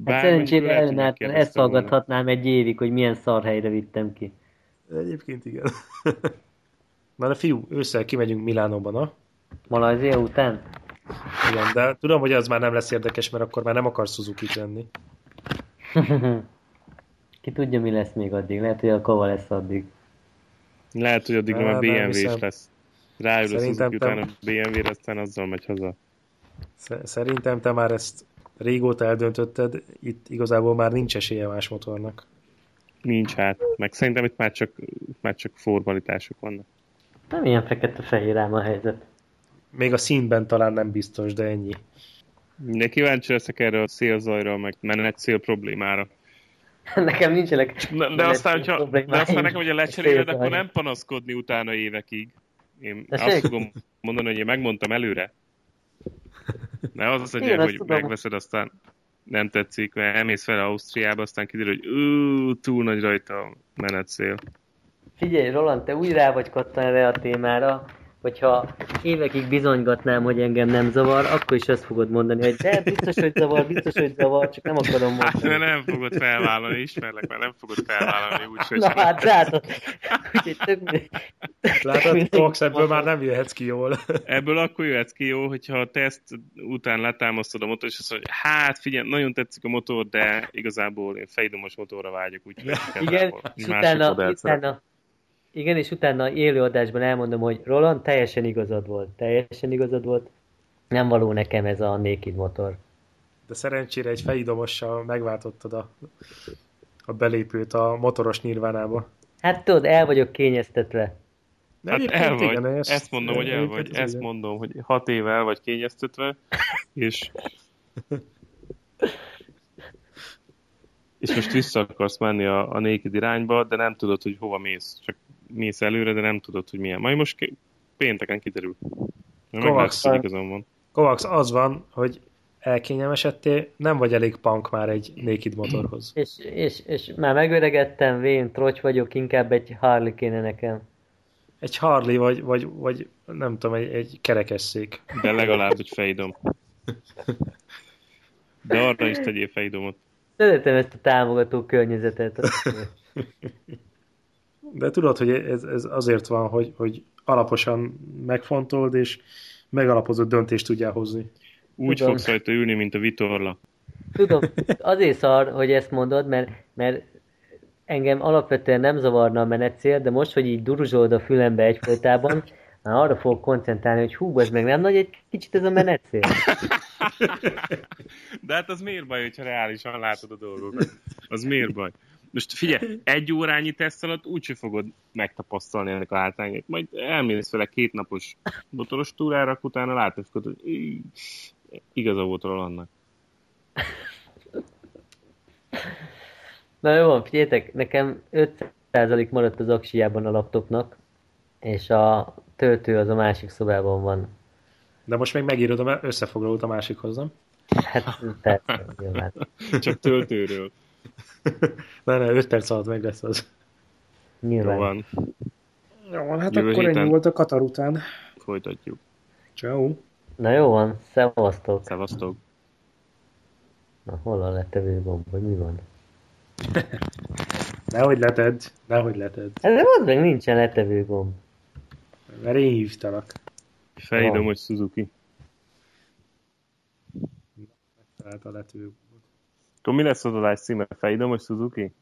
Hát szerencsére ellenálltam, ezt hallgathatnám egy évig, hogy milyen szar helyre vittem ki. Egyébként igen. Na de fiú, ősszel kimegyünk Milánóba, na? Malajzia után? Igen, de tudom, hogy az már nem lesz érdekes, mert akkor már nem akarsz suzuki tenni. Ki tudja, mi lesz még addig. Lehet, hogy a kava lesz addig. Lehet, hogy addig már BMW is lesz. Ráül a Suzuki te... a BMW-re, aztán azzal megy haza. Szerintem te már ezt régóta eldöntötted, itt igazából már nincs esélye más motornak. Nincs hát, meg szerintem itt már csak, már csak formalitások vannak. Nem ilyen fekete-fehér ám a helyzet. Még a színben talán nem biztos, de ennyi. De kíváncsi leszek erre a szélzajra, meg menet szél problémára. Nekem nincsenek de, de aztán, hogyha, de aztán nekem, hogyha lecseréled, akkor nem panaszkodni utána évekig. Én de azt fogom mondani, hogy én megmondtam előre. Ne az az, hogy, hogy megveszed, aztán nem tetszik, mert elmész fel Ausztriába, aztán kiderül, hogy ú, túl nagy rajta a menetszél. Figyelj, Roland, te úgy rá vagy kattan erre a témára, hogyha évekig bizonygatnám, hogy engem nem zavar, akkor is azt fogod mondani, hogy de biztos, hogy zavar, biztos, hogy zavar, csak nem akarom mondani. Hát, de nem fogod felvállalni, ismerlek, mert nem fogod felvállalni úgy, hogy... Na hát, látod, úgyhogy tök, Látod, Cox, ebből már nem jöhetsz ki jól. Ebből akkor jöhetsz ki jó, hogyha a teszt után letámasztod a motor, és azt mondod, hát figyelj, nagyon tetszik a motor, de igazából én fejdomos motorra vágyok, úgyhogy Igen, és utána, utána, igen, és utána élőadásban elmondom, hogy Roland, teljesen igazad volt. Teljesen igazad volt. Nem való nekem ez a Naked motor. De szerencsére egy fejdomossal megváltottad a, a belépőt a motoros nyilvánába. Hát tudod, el vagyok kényeztetve. De hát el vagy. Igen, ezt, ezt mondom, hogy el vagy. Ezt igen. mondom, hogy hat éve el vagy kényeztetve, és és most vissza akarsz menni a, a Naked irányba, de nem tudod, hogy hova mész. Csak mész előre, de nem tudod, hogy milyen. Majd most pénteken kiderül. Kovacs, van. Kovacs, az van, hogy elkényelmesedtél, nem vagy elég punk már egy Naked motorhoz. És, és, és már megöregettem, vén, trocs vagyok, inkább egy Harley kéne nekem. Egy Harley, vagy, vagy, vagy nem tudom, egy, egy kerekesszék. De legalább egy fejdom. De arra is tegyél fejdomot. Szeretem ezt a támogató környezetet. De tudod, hogy ez, ez azért van, hogy, hogy alaposan megfontold, és megalapozott döntést tudjál hozni. Úgy Tudom. fogsz rajta ülni, mint a vitorla. Tudom, azért szar, hogy ezt mondod, mert, mert engem alapvetően nem zavarna a menetcél, de most, hogy így duruzsolod a fülembe egyfolytában, már arra fogok koncentrálni, hogy hú, ez meg nem nagy egy kicsit ez a menetcél. De hát az miért baj, hogyha reálisan látod a dolgokat? Az miért baj? Most figyelj, egy órányi teszt alatt úgyse fogod megtapasztalni ennek a hátrányait. Majd elmész vele két napos motoros túrára, akkor utána látod, hogy igaza volt annak. Na jó, figyeljetek, nekem 5% maradt az aksiában a laptopnak, és a töltő az a másik szobában van. De most még megírod a összefoglalót a másikhoz, nem? Hát persze, nyilván. Csak töltőről. Ne, ne, 5 perc alatt meg lesz az. Nyilván. Jó van. Jó van, hát Jövő akkor héten. ennyi volt a Katar után. Folytatjuk. Ciao. Na jó van, szevasztok. Szevasztok. Na hol a letevő gomb, vagy mi van? Nehogy letedd, nehogy letedd. Ez az meg nincsen letevő gomb. Mert én hívtalak. Fejdomos Suzuki. Tehát a lető. Akkor mi lesz az adás címe? Fejdomos Suzuki?